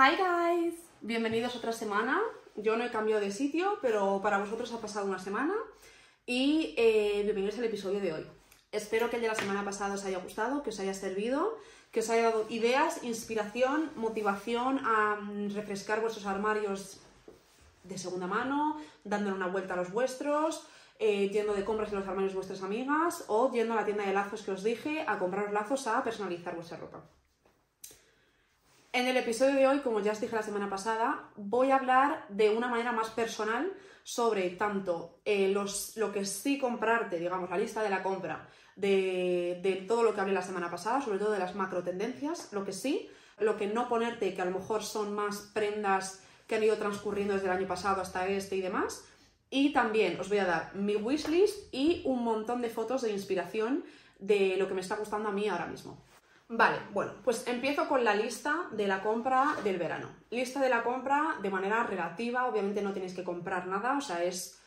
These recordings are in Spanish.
Hi guys, bienvenidos otra semana. Yo no he cambiado de sitio, pero para vosotros ha pasado una semana y eh, bienvenidos al episodio de hoy. Espero que el de la semana pasada os haya gustado, que os haya servido, que os haya dado ideas, inspiración, motivación a mm, refrescar vuestros armarios de segunda mano, dándole una vuelta a los vuestros, eh, yendo de compras en los armarios de vuestras amigas o yendo a la tienda de lazos que os dije a comprar lazos a personalizar vuestra ropa. En el episodio de hoy, como ya os dije la semana pasada, voy a hablar de una manera más personal sobre tanto eh, los, lo que sí comprarte, digamos, la lista de la compra, de, de todo lo que hablé la semana pasada, sobre todo de las macro tendencias, lo que sí, lo que no ponerte, que a lo mejor son más prendas que han ido transcurriendo desde el año pasado hasta este y demás. Y también os voy a dar mi wishlist y un montón de fotos de inspiración de lo que me está gustando a mí ahora mismo. Vale, bueno, pues empiezo con la lista de la compra del verano. Lista de la compra de manera relativa, obviamente no tenéis que comprar nada, o sea, es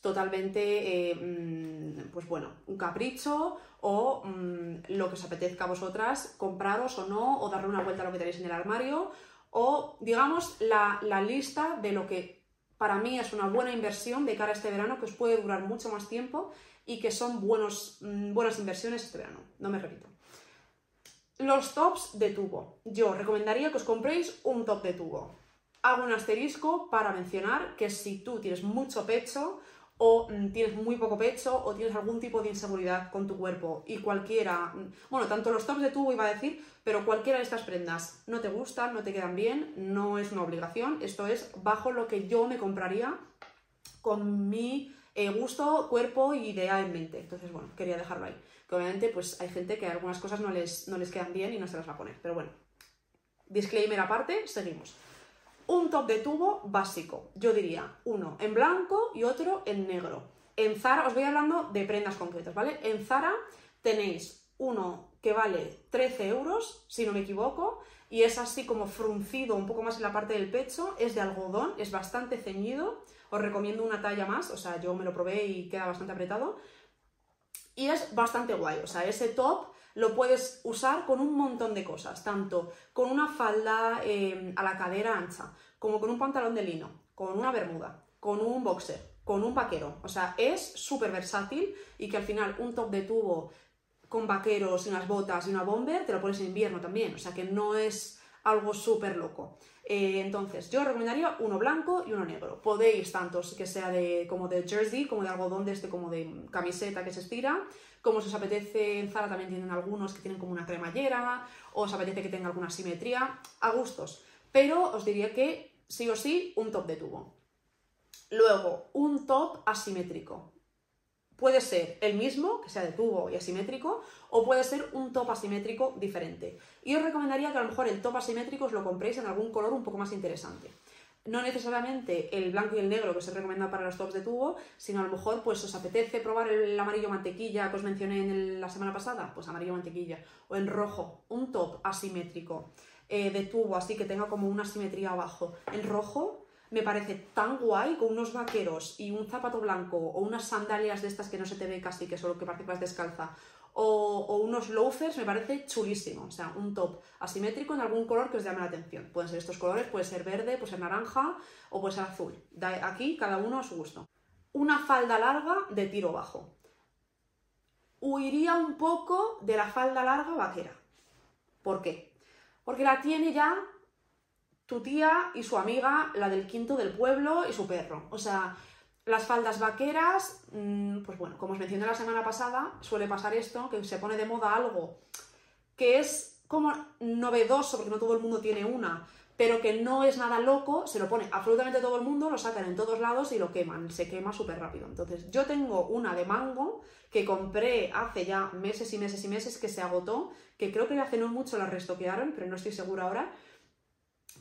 totalmente, eh, mm, pues bueno, un capricho o mm, lo que os apetezca a vosotras, compraros o no, o darle una vuelta a lo que tenéis en el armario, o digamos la, la lista de lo que para mí es una buena inversión de cara a este verano que os puede durar mucho más tiempo y que son buenos, mm, buenas inversiones este verano, no me repito. Los tops de tubo. Yo recomendaría que os compréis un top de tubo. Hago un asterisco para mencionar que si tú tienes mucho pecho o mm, tienes muy poco pecho o tienes algún tipo de inseguridad con tu cuerpo y cualquiera, mm, bueno, tanto los tops de tubo iba a decir, pero cualquiera de estas prendas no te gustan, no te quedan bien, no es una obligación, esto es bajo lo que yo me compraría con mi eh, gusto, cuerpo y idea en mente. Entonces, bueno, quería dejarlo ahí obviamente pues hay gente que algunas cosas no les, no les quedan bien y no se las va a poner. Pero bueno, disclaimer aparte, seguimos. Un top de tubo básico, yo diría uno en blanco y otro en negro. En Zara, os voy hablando de prendas concretas, ¿vale? En Zara tenéis uno que vale 13 euros, si no me equivoco, y es así como fruncido un poco más en la parte del pecho, es de algodón, es bastante ceñido, os recomiendo una talla más, o sea, yo me lo probé y queda bastante apretado, y es bastante guay, o sea, ese top lo puedes usar con un montón de cosas, tanto con una falda em, a la cadera ancha, como con un pantalón de lino, con una bermuda, con un boxer, con un vaquero. O sea, es súper versátil y que al final un top de tubo con vaqueros y unas botas y una bomber te lo pones en invierno también. O sea, que no es algo súper loco. Eh, entonces, yo recomendaría uno blanco y uno negro. Podéis tanto que sea de, como de jersey, como de algodón de este, como de camiseta que se estira, como si os apetece, en Zara también tienen algunos que tienen como una cremallera, o os apetece que tenga alguna simetría, a gustos. Pero os diría que sí o sí un top de tubo. Luego, un top asimétrico. Puede ser el mismo, que sea de tubo y asimétrico, o puede ser un top asimétrico diferente. Y os recomendaría que a lo mejor el top asimétrico os lo compréis en algún color un poco más interesante. No necesariamente el blanco y el negro que os he recomendado para los tops de tubo, sino a lo mejor pues os apetece probar el amarillo mantequilla que os mencioné en la semana pasada, pues amarillo mantequilla, o en rojo, un top asimétrico eh, de tubo, así que tenga como una simetría abajo. En rojo me parece tan guay con unos vaqueros y un zapato blanco o unas sandalias de estas que no se te ve casi, que solo que parece descalza, o, unos loafers, me parece chulísimo. O sea, un top asimétrico en algún color que os llame la atención. Pueden ser estos colores, puede ser verde, puede ser naranja o puede ser azul. aquí cada uno a su gusto. Una falda larga de tiro bajo. Huiría un poco de la falda larga vaquera. ¿Por qué? Porque la tiene ya tu tía y su amiga, la del quinto del pueblo y su perro. O sea, las faldas vaqueras, mm, pues bueno, como os mencioné la semana pasada, suele pasar esto, que se pone de moda algo que es como novedoso, porque no todo el mundo tiene una, pero que no es nada loco, se lo pone absolutamente todo el mundo, lo sacan en todos lados y lo queman, se quema súper rápido. Entonces, yo tengo una de mango que compré hace ya meses y meses y meses que se agotó, que creo que hace no mucho la restoquearon, pero no estoy segura ahora,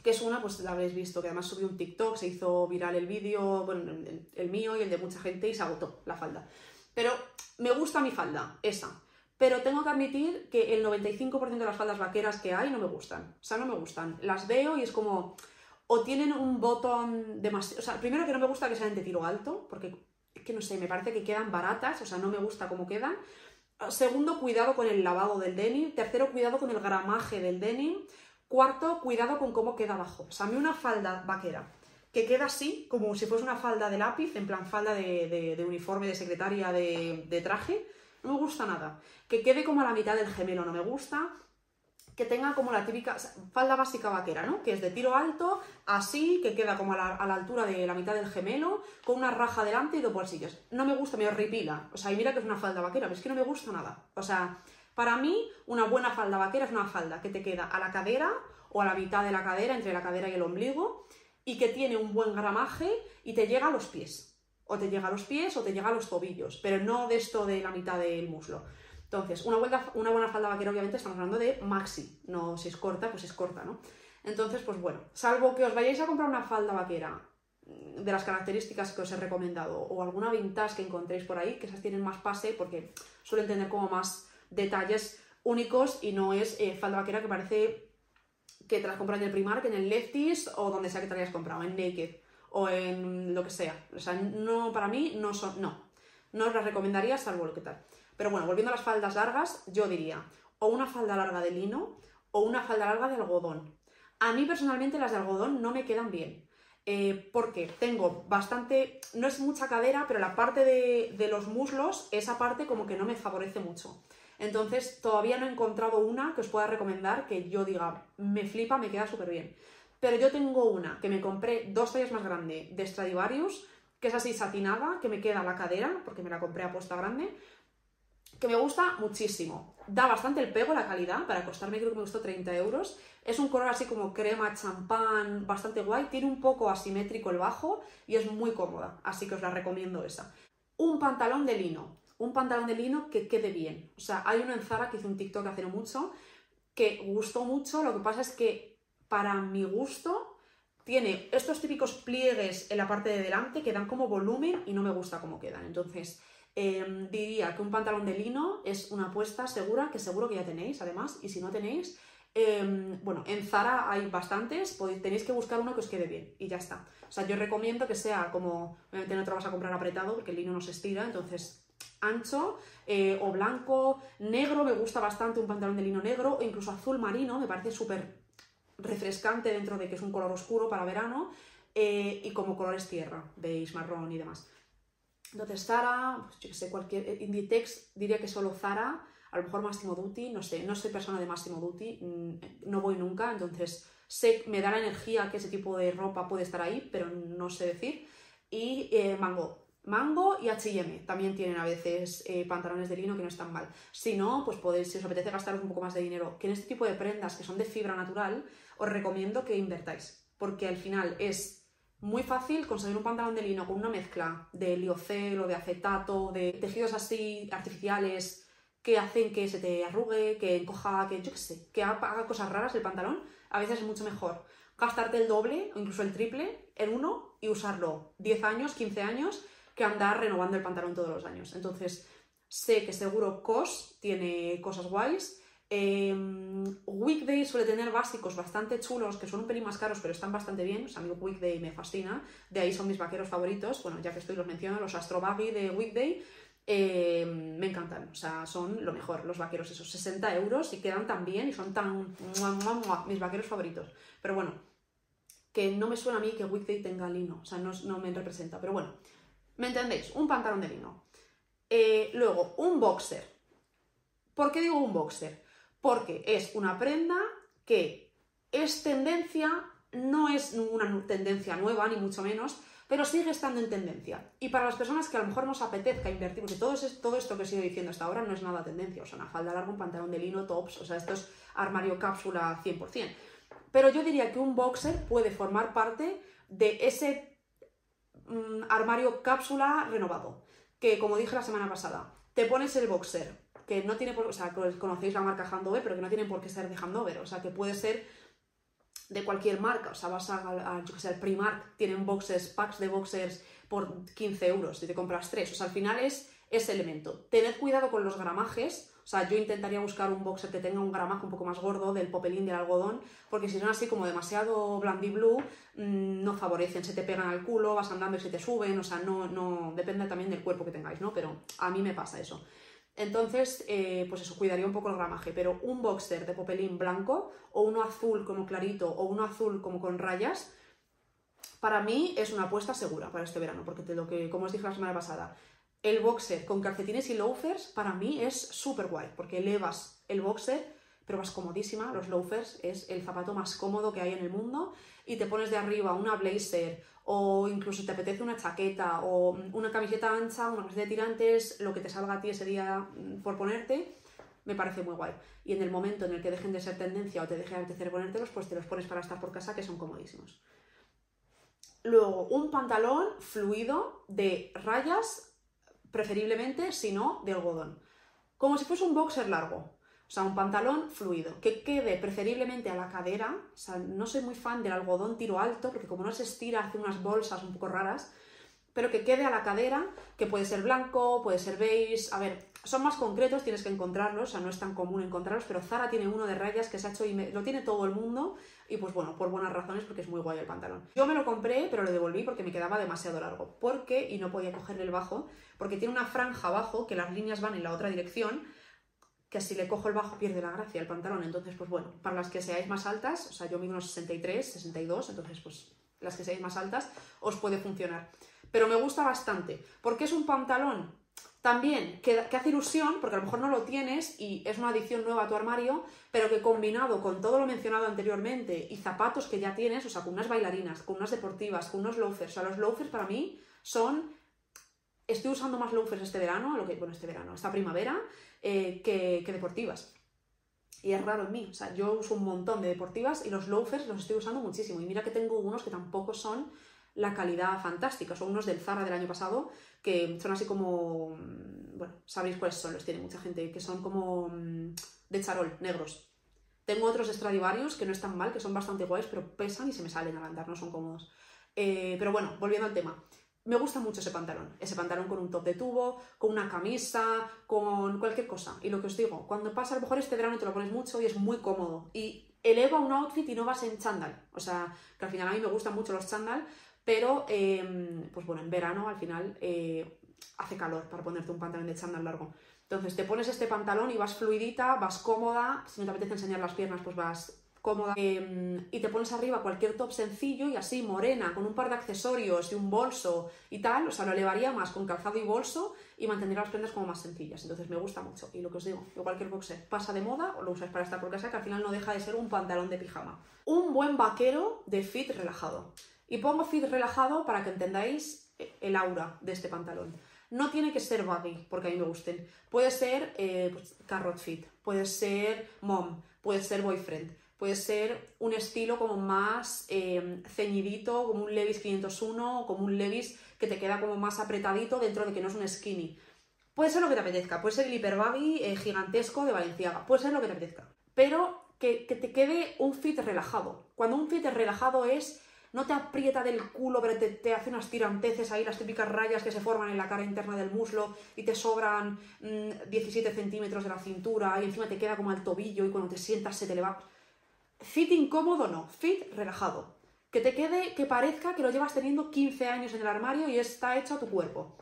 que es una, pues la habréis visto, que además subió un TikTok, se hizo viral el vídeo, bueno, el, mío y el de mucha gente y se agotó la falda. Pero me gusta mi falda, esa. Pero tengo que admitir que el 95% de las faldas vaqueras que hay no me gustan. O sea, no me gustan. Las veo y es como, o tienen un botón demasiado... O sea, primero que no me gusta que sean de tiro alto, porque es que no sé, me parece que quedan baratas, o sea, no me gusta cómo quedan. Segundo, cuidado con el lavado del denim. Tercero, cuidado con el gramaje del denim. Cuarto, cuidado con cómo queda abajo. O sea, a mí una falda vaquera que queda así, como si fuese una falda de lápiz, en plan falda de, uniforme de secretaria de, traje, no me gusta nada. Que quede como a la mitad del gemelo, no me gusta. Que tenga como la típica falda básica vaquera, ¿no? Que es de tiro alto, así, que queda como a la, altura de la mitad del gemelo, con una raja delante y dos bolsillos. No me gusta, me horripila. O sea, y mira que es una falda vaquera, pero es que no me gusta nada. O sea, para mí, una buena falda vaquera es una falda que te queda a la cadera o a la mitad de la cadera, entre la cadera y el ombligo, y que tiene un buen gramaje y te llega a los pies. O te llega a los pies o te llega a los tobillos, pero no de esto de la mitad del muslo. Entonces, una, una buena falda vaquera, obviamente, estamos hablando de maxi, no si es corta, pues es corta, ¿no? Entonces, pues bueno, salvo que os vayáis a comprar una falda vaquera de las características que os he recomendado o alguna vintage que encontréis por ahí, que esas tienen más pase porque suelen tener como más detalles únicos y no es eh, falda vaquera que parece que te las compras en el Primark, en el Lefties o donde sea que te hayas comprado, en Naked o en lo que sea. O sea, no, para mí no son, no, no os las recomendaría salvo lo que tal. Pero bueno, volviendo a las faldas largas, yo diría o una falda larga de lino o una falda larga de algodón. A mí personalmente las de algodón no me quedan bien. Eh, porque tengo bastante, no es mucha cadera, pero la parte de, de los muslos, esa parte como que no me favorece mucho. Entonces, todavía no he encontrado una que os pueda recomendar que yo diga, me flipa, me queda súper bien. Pero yo tengo una que me compré dos tallas más grande de Stradivarius, que es así satinada, que me queda la cadera, porque me la compré a puesta grande, que me gusta muchísimo. Da bastante el pego la calidad, para costarme creo que me costó 30 euros. Es un color así como crema, champán, bastante guay. Tiene un poco asimétrico el bajo y es muy cómoda, así que os la recomiendo esa. Un pantalón de lino un pantalón de lino que quede bien. O sea, hay uno en Zara que hizo un TikTok hace no mucho que gustó mucho, lo que pasa es que para mi gusto tiene estos típicos pliegues en la parte de delante que dan como volumen y no me gusta cómo quedan. Entonces, em, diría que un pantalón de lino es una apuesta segura, que seguro que ya tenéis además, y si no tenéis, em, bueno, en Zara hay bastantes, tenéis que buscar uno que os quede bien y ya está. O sea, yo recomiendo que sea como, obviamente no te lo vas a comprar apretado porque el lino no se estira, entonces ancho eh, o blanco, negro, me gusta bastante un pantalón de lino negro, o incluso azul marino, me parece súper refrescante dentro de que es un color oscuro para verano, eh, y como colores tierra, beige, marrón y demás. Entonces Zara, pues yo que sé, cualquier, eh, Inditex diría que solo Zara, a lo mejor Massimo Dutti, no sé, no soy persona de Massimo Dutti, mm, no voy nunca, entonces sé, me da la energía que ese tipo de ropa puede estar ahí, pero no sé decir. Y Mango, Mango y H&M también tienen a veces eh, pantalones de lino que no están mal. Si no, pues podéis, si os apetece gastaros un poco más de dinero, que en este tipo de prendas que son de fibra natural, os recomiendo que invertáis, porque al final es muy fácil conseguir un pantalón de lino con una mezcla de liocel o de acetato, de tejidos así artificiales que hacen que se te arrugue, que encoja, que yo qué sé, que haga cosas raras el pantalón, a veces es mucho mejor gastarte el doble o incluso el triple en uno y usarlo 10 años, 15 años que andar renovando el pantalón todos los años. Entonces, sé que seguro COS tiene cosas guays. Eh, Weekday suele tener básicos bastante chulos, que son un pelín más caros, pero están bastante bien. O sea, a mí Weekday me fascina. De ahí son mis vaqueros favoritos. Bueno, ya que estoy los menciono, los Astro Baggy de Weekday. Eh, me encantan, o sea, son lo mejor, los vaqueros, esos 60 euros y quedan tan bien y son tan mis vaqueros favoritos. Pero bueno, que no me suena a mí que Weekday tenga lino, o sea, no, no me representa. Pero bueno, ¿Me entendéis? Un pantalón de lino. Eh, luego, un boxer. ¿Por qué digo un boxer? Porque es una prenda que es tendencia, no es una tendencia nueva, ni mucho menos, pero sigue estando en tendencia. Y para las personas que a lo mejor nos apetezca invertir, porque todo, todo esto que he sido diciendo hasta ahora no es nada tendencia, o sea, una falda larga, un pantalón de lino, tops, o sea, esto es armario cápsula 100%. Pero yo diría que un boxer puede formar parte de ese Armario cápsula renovado. Que como dije la semana pasada, te pones el boxer, que no tiene por o sea, conocéis la marca Handover, pero que no tiene por qué ser de Handover, o sea, que puede ser de cualquier marca, o sea, vas a, que sé, al Primark, tienen boxes, packs de boxers por 15 euros y te compras tres, o sea, al final es ese elemento. Tened cuidado con los gramajes, o sea, yo intentaría buscar un boxer que tenga un gramaje un poco más gordo del popelín del algodón, porque si son así como demasiado blandy blue, mm, no favorecen, se te pegan al culo, vas andando y se te suben, o sea, no, no, depende también del cuerpo que tengáis, ¿no? Pero a mí me pasa eso. Entonces, eh, pues eso, cuidaría un poco el gramaje, pero un boxer de popelín blanco o uno azul como clarito o uno azul como con rayas, para mí es una apuesta segura para este verano, porque te que, como os dije la semana pasada, el boxer con calcetines y loafers para mí es súper guay, porque elevas el boxer, pero vas comodísima, los loafers es el zapato más cómodo que hay en el mundo, y te pones de arriba una blazer o incluso te apetece una chaqueta o una camiseta ancha, una camiseta de tirantes, lo que te salga a ti ese día mm, por ponerte, me parece muy guay. Y en el momento en el que dejen de ser tendencia o te deje de apetecer ponértelos, pues te los pones para estar por casa, que son comodísimos. Luego, un pantalón fluido de rayas, preferiblemente, si no, de algodón. Como si fuese un boxer largo. O sea, un pantalón fluido, que quede preferiblemente a la cadera. O sea, no soy muy fan del algodón tiro alto, porque como no se estira, hace unas bolsas un poco raras. Pero que quede a la cadera, que puede ser blanco, puede ser beige. A ver, son más concretos, tienes que encontrarlos, o sea, no es tan común encontrarlos, pero Zara tiene uno de rayas que se ha hecho y lo tiene todo el mundo. Y pues bueno, por buenas razones, porque es muy guay el pantalón. Yo me lo compré, pero lo devolví porque me quedaba demasiado largo. ¿Por qué? Y no podía cogerle el bajo, porque tiene una franja abajo que las líneas van en la otra dirección que si le cojo el bajo pierde la gracia el pantalón. Entonces, pues bueno, para las que seáis más altas, o sea, yo mido unos 63, 62, entonces pues las que seáis más altas, os puede funcionar. Pero me gusta bastante, porque es un pantalón también que, hace ilusión, porque a lo mejor no lo tienes y es una adición nueva a tu armario, pero que combinado con todo lo mencionado anteriormente y zapatos que ya tienes, o sea, con unas bailarinas, con unas deportivas, con unos loafers, o sea, los loafers para mí son estoy usando más loafers este verano, lo que, bueno, este verano, esta primavera, eh, que, deportivas. Y es raro en mí, o sea, yo uso un montón de deportivas y los loafers los estoy usando muchísimo. Y mira que tengo unos que tampoco son la calidad fantástica, son unos del Zara del año pasado que son así como, mm, bueno, sabéis cuáles son, los tiene mucha gente, que son como mm, de charol, negros. Tengo otros Stradivarius que no están mal, que son bastante guays, pero pesan y se me salen al andar, no son cómodos. Eh, pero bueno, volviendo al tema me gusta mucho ese pantalón, ese pantalón con un top de tubo, con una camisa, con cualquier cosa. Y lo que os digo, cuando pasa a lo mejor este verano te lo pones mucho y es muy cómodo. Y eleva un outfit y no vas en chándal. O sea, que al final a mí me gustan mucho los chándal, pero em, pues bueno, en verano al final eh, hace calor para ponerte un pantalón de chándal largo. Entonces te pones este pantalón y vas fluidita, vas cómoda, si no te apetece enseñar las piernas, pues vas cómoda em, y te pones arriba cualquier top sencillo y así morena, con un par de accesorios y un bolso y tal, o sea, lo elevaría más con calzado y bolso y mantendría las prendas como más sencillas. Entonces me gusta mucho. Y lo que os digo, que cualquier boxer pasa de moda o lo usáis para estar por casa, que al final no deja de ser un pantalón de pijama. Un buen vaquero de fit relajado. Y pongo fit relajado para que entendáis el aura de este pantalón. No tiene que ser baggy, porque a mí me gusten. Puede ser eh, pues, carrot fit, puede ser mom, puede ser boyfriend puede ser un estilo como más em, ceñidito, como un Levis 501, como un Levis que te queda como más apretadito dentro de que no es un skinny. Puede ser lo que te apetezca, puede ser el hiperbaggy eh, gigantesco de Valenciaga, puede ser lo que te apetezca. Pero que, que, te quede un fit relajado. Cuando un fit relajado es, no te aprieta del culo, pero te, te, hace unas tiranteces ahí, las típicas rayas que se forman en la cara interna del muslo y te sobran 17 mm, centímetros de la cintura y encima te queda como al tobillo y cuando te sientas se te levanta Fit incómodo no, fit relajado. Que te quede, que parezca que lo llevas teniendo 15 años en el armario y está hecho a tu cuerpo.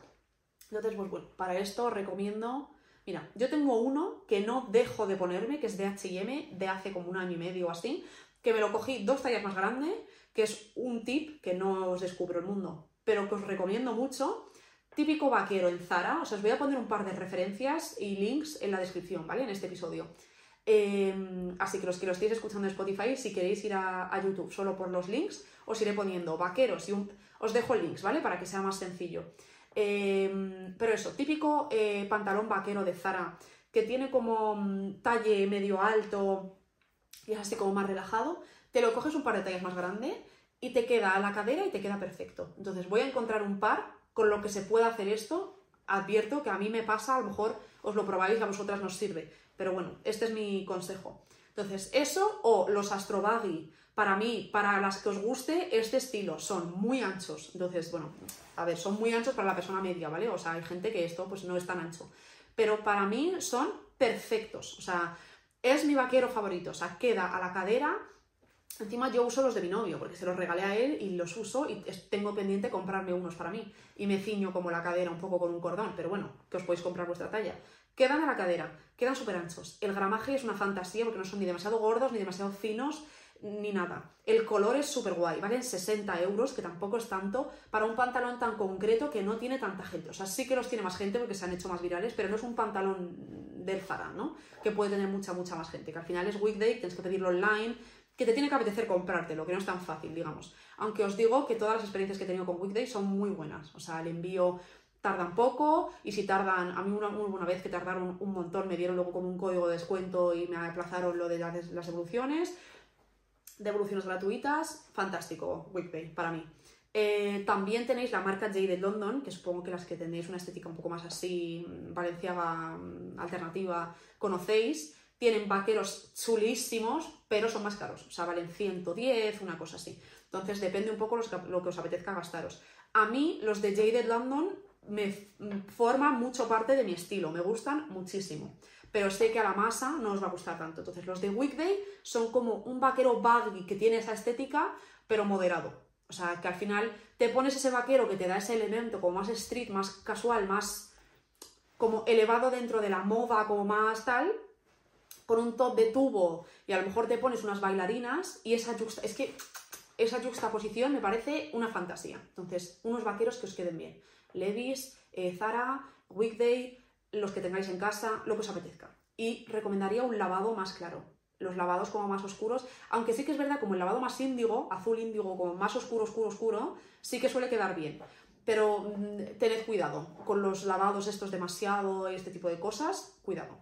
Entonces, pues bueno, para esto recomiendo... Mira, yo tengo uno que no dejo de ponerme, que es de H&M, de hace como un año y medio o así, que me lo cogí dos tallas más grande, que es un tip que no os descubro el mundo, pero que os recomiendo mucho. Típico vaquero en Zara, o sea, os voy a poner un par de referencias y links en la descripción, ¿vale? En este episodio. Em, así que los que lo estéis escuchando en Spotify, si queréis ir a, YouTube solo por los links, os iré poniendo vaqueros y un... os dejo links, ¿vale? Para que sea más sencillo. Em, pero eso, típico eh, pantalón vaquero de Zara, que tiene como mm, talle medio alto y es así como más relajado, te lo coges un par de tallas más grande y te queda a la cadera y te queda perfecto. Entonces voy a encontrar un par con lo que se pueda hacer esto. Advierto que a mí me pasa, a lo mejor os lo probáis a vosotras nos sirve pero bueno, este es mi consejo. Entonces, eso o los Astro para mí, para las que os guste este estilo, son muy anchos. Entonces, bueno, a ver, son muy anchos para la persona media, ¿vale? O sea, hay gente que esto pues no es tan ancho. Pero para mí son perfectos. O sea, es mi vaquero favorito. O sea, queda a la cadera. Encima yo uso los de mi novio, porque se los regalé a él y los uso y tengo pendiente comprarme unos para mí. Y me ciño como la cadera un poco con un cordón, pero bueno, que os podéis comprar vuestra talla Quedan a la cadera, quedan súper anchos. El gramaje es una fantasía porque no son ni demasiado gordos ni demasiado finos ni nada. El color es súper guay, valen 60 euros, que tampoco es tanto, para un pantalón tan concreto que no tiene tanta gente. O sea, sí que los tiene más gente porque se han hecho más virales, pero no es un pantalón del Zara, ¿no? Que puede tener mucha, mucha más gente. Que al final es weekday, tienes que pedirlo online, que te tiene que apetecer comprártelo, que no es tan fácil, digamos. Aunque os digo que todas las experiencias que he tenido con weekday son muy buenas. O sea, el envío tardan poco y si tardan, a mí una, una vez que tardaron un montón me dieron luego como un código de descuento y me aplazaron lo de las, las evoluciones devoluciones gratuitas, fantástico, Weekday, para mí. Eh, también tenéis la marca Jaded London, que supongo que las que tenéis una estética un poco más así, mm, valenciaga, mm, alternativa, conocéis. Tienen vaqueros chulísimos, pero son más caros. O sea, valen 110, una cosa así. Entonces depende un poco lo que os apetezca gastaros. A mí los de Jaded London me forman mucho parte de mi estilo, me gustan muchísimo pero sé que a la masa no os va a gustar tanto. Entonces, los de Weekday son como un vaquero baggy que tiene esa estética, pero moderado. O sea, que al final te pones ese vaquero que te da ese elemento como más street, más casual, más como elevado dentro de la moda, como más tal, con un top de tubo y a lo mejor te pones unas bailarinas y esa juxta... Es que esa juxtaposición me parece una fantasía. Entonces, unos vaqueros que os queden bien. Levis, eh, Zara, Weekday, los que tengáis en casa, lo que os apetezca. Y recomendaría un lavado más claro. Los lavados como más oscuros, aunque sí que es verdad, como el lavado más índigo, azul índigo, como más oscuro, oscuro, oscuro, sí que suele quedar bien. Pero mm, tened cuidado con los lavados estos demasiado y este tipo de cosas, cuidado.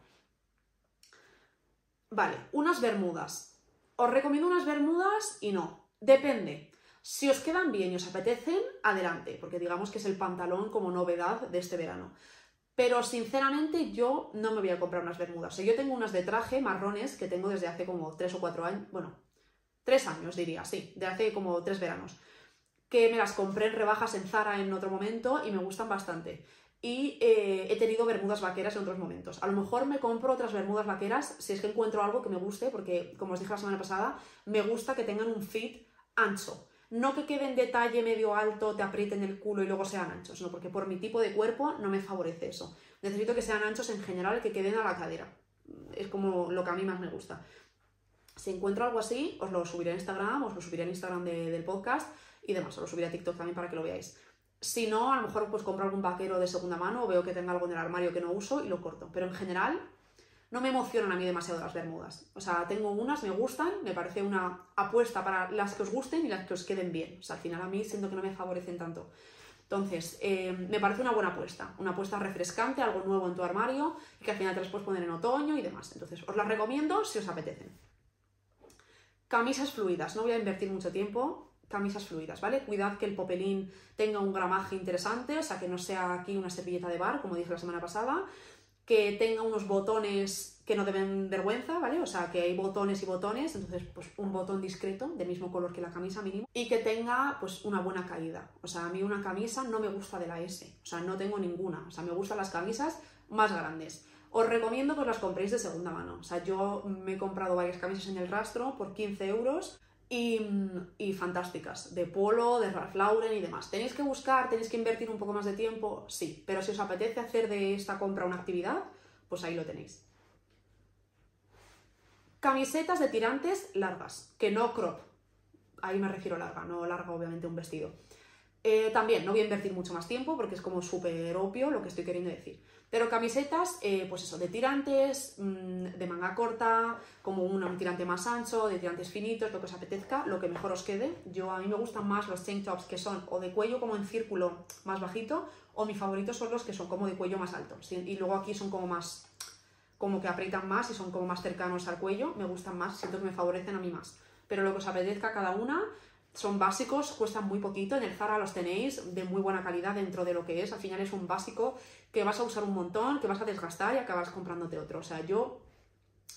Vale, unas bermudas. Os recomiendo unas bermudas y no. Depende. Si os quedan bien y os apetecen, adelante, porque digamos que es el pantalón como novedad de este verano. Pero sinceramente yo no me voy a comprar unas bermudas. O yo tengo unas de traje marrones que tengo desde hace como 3 o 4 años, bueno, 3 años diría, sí, de hace como 3 veranos. Que me las compré en rebajas en Zara en otro momento y me gustan bastante. Y eh, he tenido bermudas vaqueras en otros momentos. A lo mejor me compro otras bermudas vaqueras si es que encuentro algo que me guste, porque como os dije la semana pasada, me gusta que tengan un fit ancho. No que queden detalle medio alto, te aprieten el culo y luego sean anchos, no, porque por mi tipo de cuerpo no me favorece eso. Necesito que sean anchos en general, que queden a la cadera. Es como lo que a mí más me gusta. Si encuentro algo así, os lo subiré a Instagram, os lo subiré al Instagram del podcast y demás, os lo subiré a TikTok también para que lo veáis. Si no, a lo mejor pues compro algún vaquero de segunda mano o veo que tenga algo en el armario que no uso y lo corto. Pero en general, no me emocionan a mí demasiado las bermudas. O sea, tengo unas, me gustan, me parece una apuesta para las que os gusten y las que os queden bien. O sea, al final a mí siento que no me favorecen tanto. Entonces, eh, me parece una buena apuesta, una apuesta refrescante, algo nuevo en tu armario y que al final te las puedes poner en otoño y demás. Entonces, os las recomiendo si os apetecen. Camisas fluidas, no voy a invertir mucho tiempo. Camisas fluidas, ¿vale? Cuidad que el popelín tenga un gramaje interesante, o sea, que no sea aquí una servilleta de bar, como dije la semana pasada, que tenga unos botones que no deben vergüenza, ¿vale? O sea, que hay botones y botones, entonces pues un botón discreto, del mismo color que la camisa mínimo, y que tenga pues una buena caída. O sea, a mí una camisa no me gusta de la S, o sea, no tengo ninguna, o sea, me gustan las camisas más grandes. Os recomiendo que os las compréis de segunda mano, o sea, yo me he comprado varias camisas en el rastro por 15 euros y, fantásticas, de Polo, de Ralph Lauren y demás. ¿Tenéis que buscar, tenéis que invertir un poco más de tiempo? Sí, pero si os apetece hacer de esta compra una actividad, pues ahí lo tenéis. Camisetas de tirantes largas, que no crop. Ahí me refiero larga, no larga obviamente un vestido. Eh, también no voy a invertir mucho más tiempo porque es como súper obvio lo que estoy queriendo decir. Pero camisetas, eh, pues eso, de tirantes, mm, de manga corta, como un, tirante más ancho, de tirantes finitos, lo que os apetezca, lo que mejor os quede. Yo a mí me gustan más los tank tops que son o de cuello como en círculo más bajito, o mis favoritos son los que son como de cuello más alto. Y luego aquí son como más, como que aprietan más y son como más cercanos al cuello, me gustan más, siento que me favorecen a mí más. Pero lo que os apetezca cada una, son básicos, cuestan muy poquito, en el Zara los tenéis de muy buena calidad dentro de lo que es, al final es un básico que vas a usar un montón, que vas a desgastar y acabas comprándote otro. O sea, yo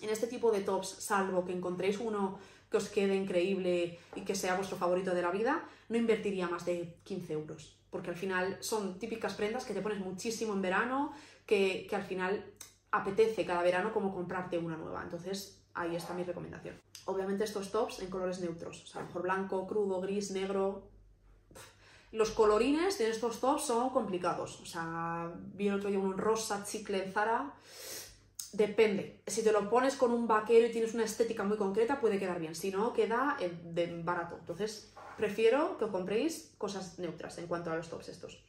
en este tipo de tops, salvo que encontréis uno que os quede increíble y que sea vuestro favorito de la vida, no invertiría más de 15 euros, porque al final son típicas prendas que te pones muchísimo en verano, que, que al final apetece cada verano como comprarte una nueva. Entonces, ahí está mi recomendación. Obviamente estos tops en colores neutros, o sea, a lo mejor blanco, crudo, gris, negro. Los colorines de estos tops son complicados. O sea, vi el otro día un rosa chicle en Zara. Depende. Si te lo pones con un vaquero y tienes una estética muy concreta, puede quedar bien. Si no, queda eh, de barato. Entonces, prefiero que compréis cosas neutras en cuanto a los tops estos.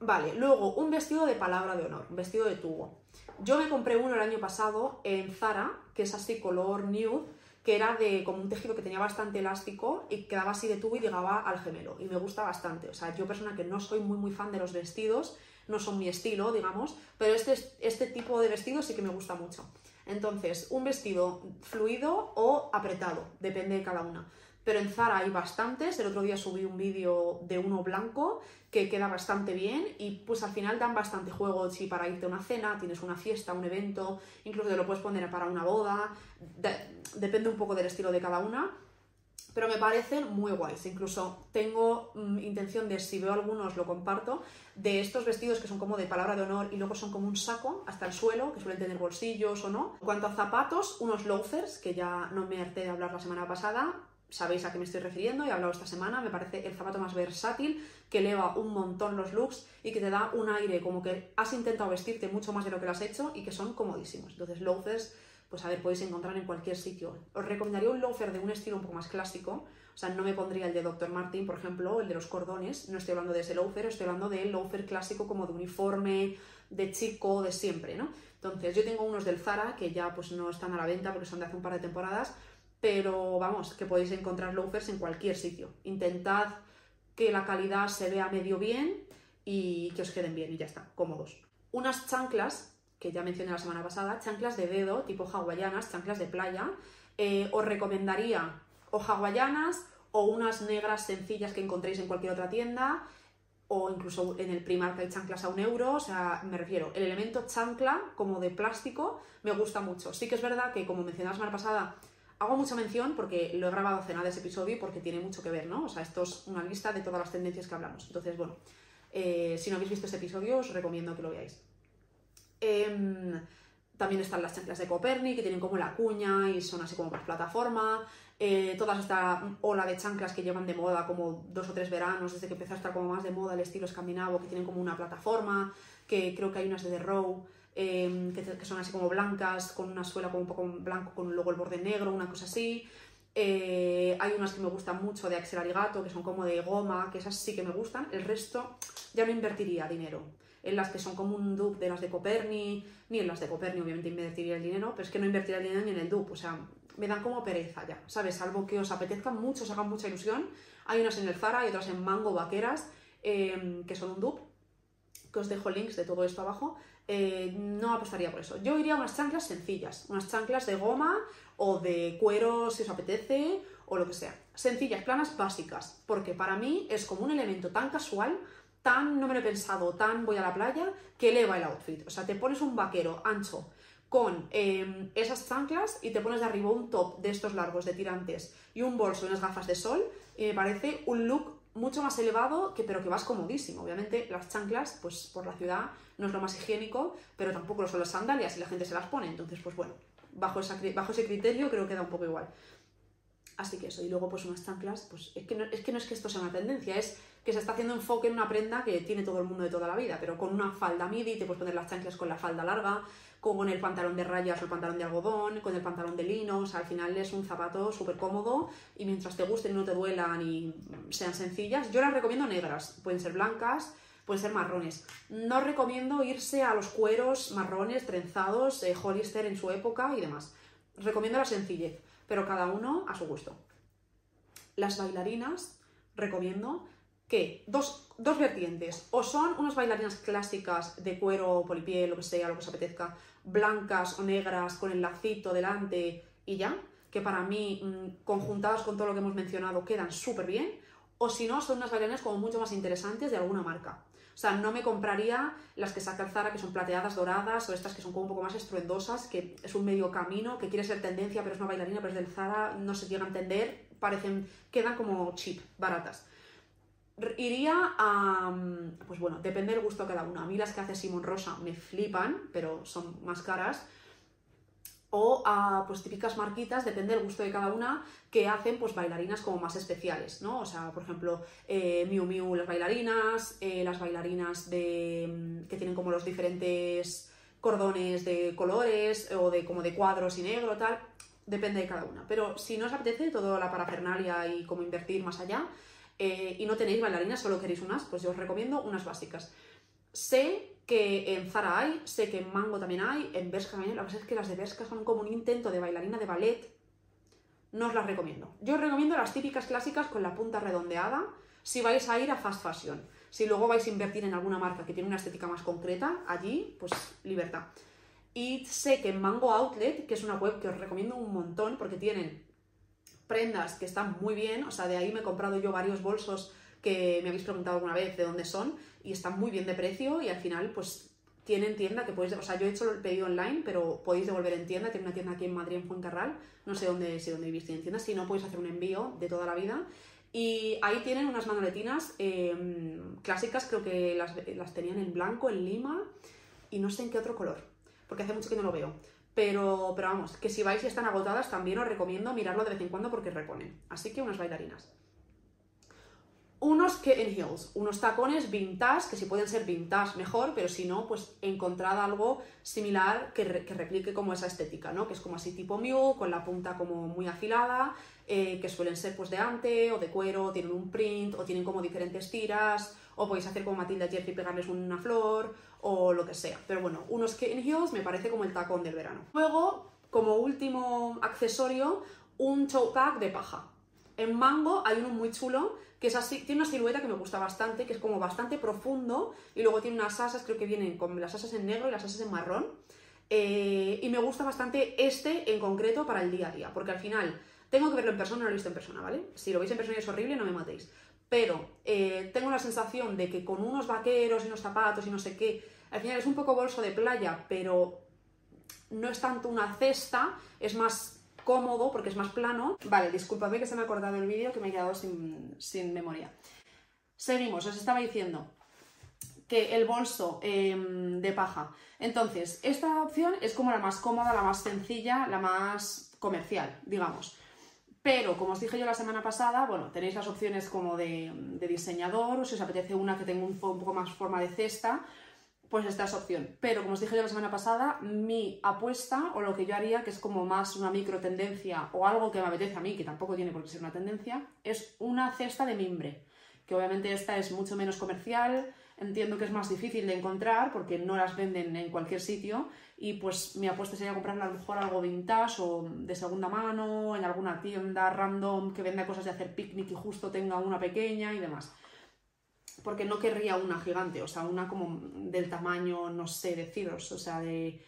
Vale, luego un vestido de palabra de honor, un vestido de tubo. Yo me compré uno el año pasado en Zara, que es así color nude, que era de como un tejido que tenía bastante elástico y quedaba así de tubo y llegaba al gemelo. Y me gusta bastante. O sea, yo persona que no soy muy muy fan de los vestidos, no son mi estilo, digamos, pero este, este tipo de vestido sí que me gusta mucho. Entonces, un vestido fluido o apretado, depende de cada una pero en Zara hay bastantes. El otro día subí un vídeo de uno blanco que queda bastante bien y pues al final dan bastante juego si para irte a una cena, tienes una fiesta, un evento, incluso te lo puedes poner para una boda, depende un poco del estilo de cada una. Pero me parecen muy guays. Incluso tengo mm, intención de, si veo algunos, lo comparto, de estos vestidos que son como de palabra de honor y luego son como un saco hasta el suelo, que suelen tener bolsillos o no. En cuanto a zapatos, unos loafers, que ya no me harté de hablar la semana pasada, sabéis a qué me estoy refiriendo, he hablado esta semana, me parece el zapato más versátil, que eleva un montón los looks y que te da un aire como que has intentado vestirte mucho más de lo que lo has hecho y que son comodísimos. Entonces, loafers, pues a ver, podéis encontrar en cualquier sitio. Os recomendaría un loafer de un estilo un poco más clásico, o sea, no me pondría el de Dr. Martin, por ejemplo, el de los cordones, no estoy hablando de ese loafer, estoy hablando del loafer clásico como de uniforme, de chico, de siempre, ¿no? Entonces, yo tengo unos del Zara que ya pues no están a la venta porque son de hace un par de temporadas, pero vamos, que podéis encontrar loafers en cualquier sitio. Intentad que la calidad se vea medio bien y que os queden bien y ya está, cómodos. Unas chanclas, que ya mencioné la semana pasada, chanclas de dedo tipo hawaianas, chanclas de playa, eh, os recomendaría o hawaianas o unas negras sencillas que encontréis en cualquier otra tienda o incluso en el Primark hay chanclas a un euro, o sea, me refiero, el elemento chancla como de plástico me gusta mucho. Sí que es verdad que, como mencioné la semana pasada, Hago mucha mención porque lo he grabado hace nada ese episodio porque tiene mucho que ver, ¿no? O sea, esto es una lista de todas las tendencias que hablamos. Entonces, bueno, eh, si no habéis visto ese episodio, os recomiendo que lo veáis. Em, también están las chanclas de Copernic, que tienen como la cuña y son así como para plataforma. Eh, todas esta ola de chanclas que llevan de moda como dos o tres veranos, desde que empezó a estar como más de moda el estilo escandinavo, que tienen como una plataforma, que creo que hay unas de The Row, Em, que, son así como blancas, con una suela como un poco blanco, con luego el borde negro, una cosa así. Eh, hay unas que me gustan mucho de Axel Arigato, que son como de goma, que esas sí que me gustan. El resto ya no invertiría dinero. En las que son como un dupe de las de Coperni, ni en las de Coperni obviamente invertiría el dinero, pero es que no invertiría el dinero ni en el dupe. O sea, me dan como pereza ya, ¿sabes? Salvo que os apetezcan mucho, os hagan mucha ilusión. Hay unas en el Zara y otras en Mango Vaqueras, em, que son un dupe, que os dejo links de todo esto abajo. Eh, no apostaría por eso. Yo iría a unas chanclas sencillas, unas chanclas de goma o de cuero si os apetece o lo que sea. Sencillas, planas, básicas, porque para mí es como un elemento tan casual, tan no me lo he pensado, tan voy a la playa, que eleva el outfit. O sea, te pones un vaquero ancho con em, esas chanclas y te pones de arriba un top de estos largos de tirantes y un bolso y unas gafas de sol y me parece un look mucho más elevado, que, pero que vas comodísimo. Obviamente las chanclas, pues por la ciudad no es lo más higiénico, pero tampoco lo son las sandalias y la gente se las pone. Entonces, pues bueno, bajo, bajo ese criterio creo que da un poco igual. Así que eso, y luego pues unas chanclas, pues es que, es que no es que esto sea una tendencia, es que se está haciendo enfoque en una prenda que tiene todo el mundo de toda la vida, pero con una falda midi te puedes poner las chanclas con la falda larga, con el pantalón de rayas o el pantalón de algodón, con el pantalón de lino, al final es un zapato súper cómodo y mientras te gusten y no te duelan y sean sencillas, yo las recomiendo negras, pueden ser blancas, pueden ser marrones. No recomiendo irse a los cueros marrones, trenzados, eh, Hollister en su época y demás. Recomiendo la sencillez, pero cada uno a su gusto. Las bailarinas, recomiendo que dos, dos, vertientes, o son unas bailarinas clásicas de cuero, polipiel, lo que sea, lo que os apetezca, blancas o negras con el lacito delante y ya, que para mí, mm, conjuntadas con todo lo que hemos mencionado, quedan súper bien, o si no, son unas bailarinas como mucho más interesantes de alguna marca. O sea, no me compraría las que saca el Zara, que son plateadas, doradas, o estas que son como un poco más estruendosas, que es un medio camino, que quiere ser tendencia, pero es una bailarina, pero es del Zara, no se llega a entender, parecen, quedan como cheap, baratas. Iría a. Pues bueno, depende del gusto de cada uno. A mí las que hace Simon Rosa me flipan, pero son más caras. o a pues típicas marquitas, depende del gusto de cada una, que hacen pues bailarinas como más especiales, ¿no? O sea, por ejemplo, eh, Miu Miu las bailarinas, eh, las bailarinas de, mm, que tienen como los diferentes cordones de colores o de como de cuadros y negro, tal, depende de cada una. Pero si no os apetece toda la parafernalia y cómo invertir más allá, eh, y no tenéis bailarinas, solo queréis unas, pues yo os recomiendo unas básicas. Sé que en Zara hay, sé que en Mango también hay, en Bershka también, la verdad es que las de Bershka son como un intento de bailarina de ballet, no os las recomiendo. Yo os recomiendo las típicas clásicas con la punta redondeada, si vais a ir a fast fashion. Si luego vais a invertir en alguna marca que tiene una estética más concreta, allí, pues libertad. Y sé que en Mango Outlet, que es una web que os recomiendo un montón porque tienen prendas que están muy bien, o sea, de ahí me he comprado yo varios bolsos que me habéis preguntado alguna vez de dónde son y están muy bien de precio y al final pues tienen tienda que podéis, o sea, yo he hecho el pedido online, pero podéis devolver en tienda, tiene una tienda aquí en Madrid, en Fuencarral, no sé dónde, sé dónde vivís, tienen tienda, si no podéis hacer un envío de toda la vida. Y ahí tienen unas manoletinas em, clásicas, creo que las, las tenían en blanco, en lima, y no sé en qué otro color, porque hace mucho que no lo veo. Pero, pero vamos, que si vais y están agotadas, también os recomiendo mirarlo de vez en cuando porque reponen. Así que unas bailarinas. Unos Kitten Heels, unos tacones vintage, que si pueden ser vintage mejor, pero si no, pues encontrad algo similar que, replique como esa estética, ¿no? Que es como así tipo Mew, con la punta como muy afilada, eh, que suelen ser pues de ante o de cuero, tienen un print o tienen como diferentes tiras, o podéis hacer como Matilda Jersey y pegarles una flor, o lo que sea. Pero bueno, unos Kitten Heels me parece como el tacón del verano. Luego, como último accesorio, un tote bag de paja. En mango hay uno muy chulo que es así, tiene una silueta que me gusta bastante, que es como bastante profundo y luego tiene unas asas, creo que vienen con las asas en negro y las asas en marrón. Eh, y me gusta bastante este en concreto para el día a día, porque al final tengo que verlo en persona, no lo he visto en persona, ¿vale? Si lo veis en persona y es horrible, no me matéis. Pero eh, tengo la sensación de que con unos vaqueros y unos zapatos y no sé qué, al final es un poco bolso de playa, pero no es tanto una cesta, es más cómodo porque es más plano. Vale, discúlpame que se me ha cortado el vídeo que me he quedado sin, memoria. Seguimos, os estaba diciendo que el bolso em, de paja. Entonces, esta opción es como la más cómoda, la más sencilla, la más comercial, digamos. Pero, como os dije yo la semana pasada, bueno, tenéis las opciones como de, diseñador, o si os apetece una que tenga un poco más forma de cesta, pues esta es opción. Pero como os dije yo la semana pasada, mi apuesta o lo que yo haría, que es como más una micro tendencia o algo que me apetece a mí, que tampoco tiene por qué ser una tendencia, es una cesta de mimbre, que obviamente esta es mucho menos comercial, entiendo que es más difícil de encontrar porque no las venden en cualquier sitio y pues mi apuesta sería comprar a lo mejor algo vintage o de segunda mano, en alguna tienda random que venda cosas de hacer picnic y justo tenga una pequeña y demás. Porque no querría una gigante, o sea, una como del tamaño, no sé deciros, o sea, de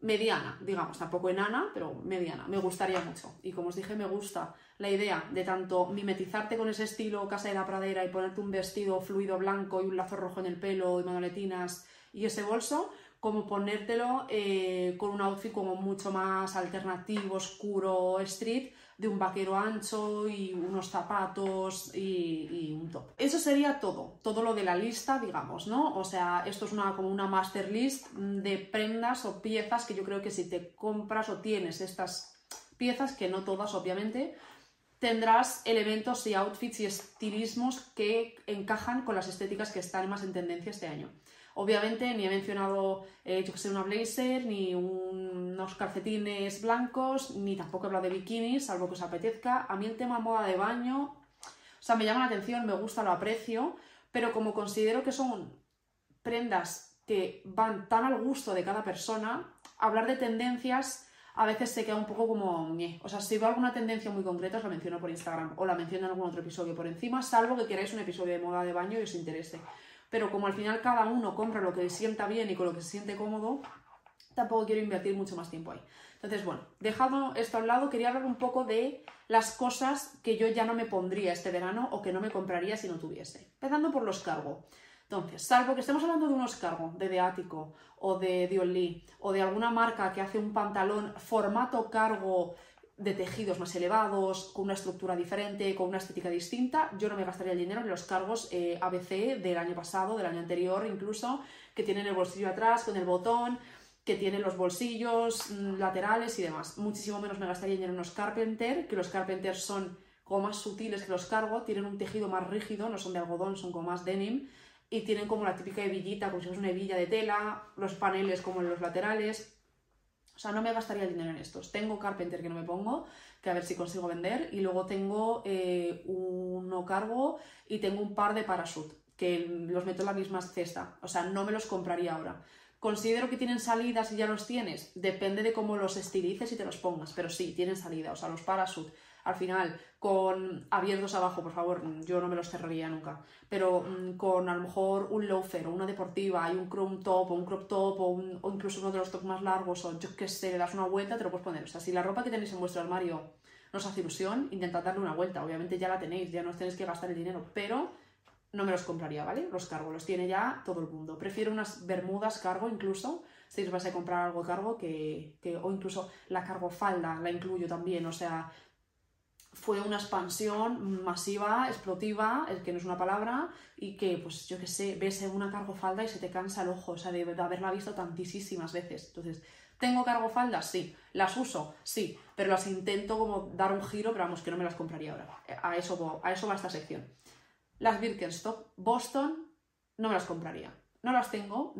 mediana, digamos, tampoco enana, pero mediana, me gustaría mucho. Y como os dije, me gusta la idea de tanto mimetizarte con ese estilo Casa de la Pradera y ponerte un vestido fluido blanco y un lazo rojo en el pelo y manoletinas y ese bolso, como ponértelo eh, con un outfit como mucho más alternativo, oscuro, street, de un vaquero ancho y unos zapatos y, un top. Eso sería todo, todo lo de la lista, digamos, ¿no? O sea, esto es una, como una master list de prendas o piezas que yo creo que si te compras o tienes estas piezas, que no todas obviamente, tendrás elementos y outfits y estilismos que encajan con las estéticas que están más en tendencia este año. Obviamente ni he mencionado, eh, yo que sé, una blazer, ni unos calcetines blancos, ni tampoco he hablado de bikinis, salvo que os apetezca. A mí el tema moda de baño, o sea, me llama la atención, me gusta, lo aprecio, pero como considero que son prendas que van tan al gusto de cada persona, hablar de tendencias a veces se queda un poco como... O sea, si veo alguna tendencia muy concreta, os la menciono por Instagram o la menciono en algún otro episodio por encima, salvo que queráis un episodio de moda de baño y os interese pero como al final cada uno compra lo que sienta bien y con lo que se siente cómodo, tampoco quiero invertir mucho más tiempo ahí. Entonces, bueno, dejado esto a un lado, quería hablar un poco de las cosas que yo ya no me pondría este verano o que no me compraría si no tuviese. Empezando por los cargo. Entonces, salvo que estemos hablando de unos cargo, de Deático o de Dion Lee o de alguna marca que hace un pantalón formato cargo de tejidos más elevados, con una estructura diferente, con una estética distinta, yo no me gastaría el dinero en los cargos eh, ABC del año pasado, del año anterior incluso, que tienen el bolsillo atrás con el botón, que tiene los bolsillos mm, laterales y demás. Muchísimo menos me gastaría dinero en unos Carpenter, que los Carpenter son como más sutiles que los cargo, tienen un tejido más rígido, no son de algodón, son como más denim, y tienen como la típica hebillita, como si fuese una hebilla de tela, los paneles como en los laterales. O sea, no me gastaría el dinero en estos. Tengo Carpenter que no me pongo, que a ver si consigo vender, y luego tengo eh, uno cargo y tengo un par de parachute, que los meto en la misma cesta. O sea, no me los compraría ahora. Considero que tienen salidas y ya los tienes. Depende de cómo los estilices y te los pongas, pero sí, tienen salida. O sea, los parachute al final con abiertos abajo, por favor, yo no me los cerraría nunca, pero mm, con a lo mejor un loafer o una deportiva y un crop top o un crop top o, incluso uno de los tops más largos o yo qué sé, le das una vuelta, te lo puedes poner. O sea, si la ropa que tenéis en vuestro armario nos hace ilusión, intentad darle una vuelta. Obviamente ya la tenéis, ya no os tenéis que gastar el dinero, pero no me los compraría, ¿vale? Los cargo, los tiene ya todo el mundo. Prefiero unas bermudas cargo incluso, si os vais a comprar algo cargo, que, que, o incluso la cargo falda, la incluyo también, o sea, fue una expansión masiva, explotiva, que no es una palabra, y que, pues yo qué sé, ves una cargofalda y se te cansa el ojo, o sea, de, haberla visto tantísimas veces. Entonces, ¿tengo cargofaldas? Sí. ¿Las uso? Sí. Pero las intento como dar un giro, pero vamos, que no me las compraría ahora. A eso, a eso va esta sección. Las Birkenstock Boston no me las compraría. No las tengo.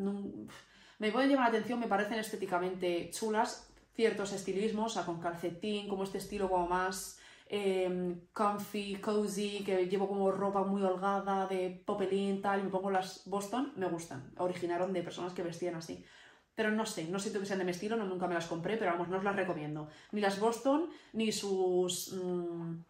me pueden llamar la atención, me parecen estéticamente chulas, ciertos estilismos, o sea, con calcetín, como este estilo como más Em, comfy, cozy, que llevo como ropa muy holgada, de popelín, tal, y me pongo las Boston, me gustan. Originaron de personas que vestían así. Pero no sé, no siento que sean de mi estilo, no, nunca me las compré, pero vamos, no os las recomiendo. Ni las Boston, ni sus mm,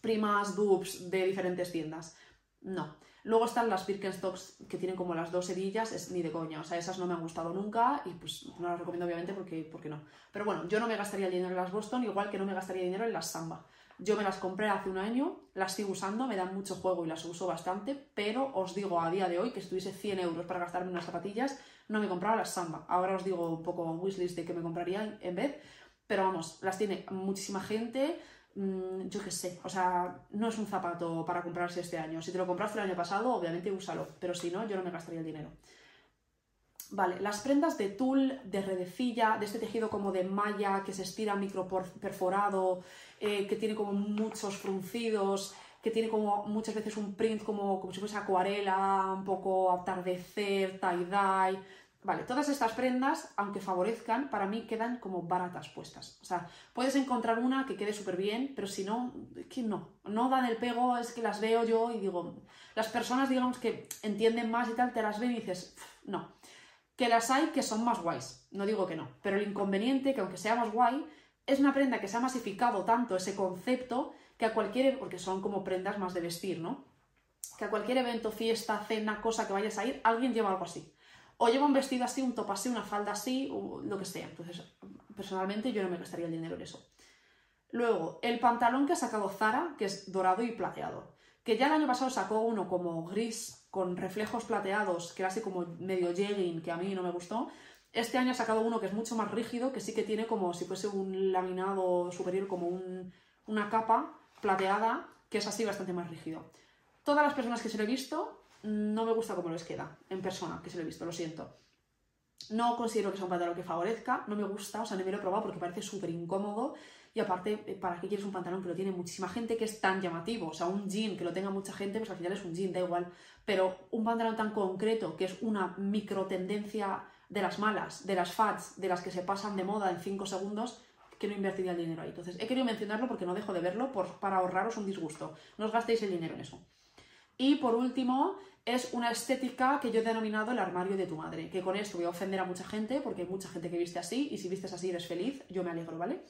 primas dupes de diferentes tiendas. No. Luego están las Birkenstocks que tienen como las dos hebillas, es ni de coña, o sea, esas no me han gustado nunca y pues no las recomiendo obviamente porque, porque no. Pero bueno, yo no me gastaría el dinero en las Boston, igual que no me gastaría dinero en las Samba. Yo me las compré hace un año, las sigo usando, me dan mucho juego y las uso bastante, pero os digo a día de hoy que estuviese 100 euros para gastarme unas zapatillas, no me compraba las Samba. Ahora os digo un poco wishlist de que me compraría en vez, pero vamos, las tiene muchísima gente, mm, yo qué sé, o sea, no es un zapato para comprarse este año. Si te lo compraste el año pasado, obviamente úsalo, pero si no, yo no me gastaría el dinero. Vale, las prendas de tul, de redecilla, de este tejido como de malla que se estira micro perforado, eh, que tiene como muchos fruncidos, que tiene como muchas veces un print como, como si fuese acuarela, un poco atardecer, tie-dye. Vale, todas estas prendas, aunque favorezcan, para mí quedan como baratas puestas. O sea, puedes encontrar una que quede súper bien, pero si no, que no, no dan el pego, es que las veo yo y digo, las personas, digamos, que entienden más y tal, te las ven y dices, no. Que las hay que son más guays, no digo que no, pero el inconveniente, que aunque sea más guay, es una prenda que se ha masificado tanto ese concepto que a cualquier, porque son como prendas más de vestir, ¿no? Que a cualquier evento, fiesta, cena, cosa que vayas a ir, alguien lleva algo así. O lleva un vestido así, un top así, una falda así, o lo que sea. Entonces, personalmente yo no me gastaría el dinero en eso. Luego, el pantalón que ha sacado Zara, que es dorado y plateado. Que ya el año pasado sacó uno como gris con reflejos plateados, que era así como medio jegging, que a mí no me gustó. Este año ha sacado uno que es mucho más rígido, que sí que tiene como si fuese un laminado superior, como una capa plateada, que es así bastante más rígido. Todas las personas que se lo he visto, no me gusta cómo les queda en persona, que se lo he visto, lo siento. No considero que sea un pantalón que favorezca, no me gusta, o sea, no me lo he probado porque parece súper incómodo y aparte, eh, ¿para qué quieres un pantalón que lo tiene muchísima gente que es tan llamativo? O sea, un jean que lo tenga mucha gente, pues al final es un jean, da igual. Pero un pantalón tan concreto, que es una micro tendencia de las malas, de las fads, de las que se pasan de moda en 5 segundos, que no invertiría el dinero ahí. Entonces, he querido mencionarlo porque no dejo de verlo por, para ahorraros un disgusto. No os gastéis el dinero en eso. Y por último, es una estética que yo he denominado el armario de tu madre. Que con esto voy a ofender a mucha gente, porque hay mucha gente que viste así, y si vistes así eres feliz, yo me alegro, ¿vale?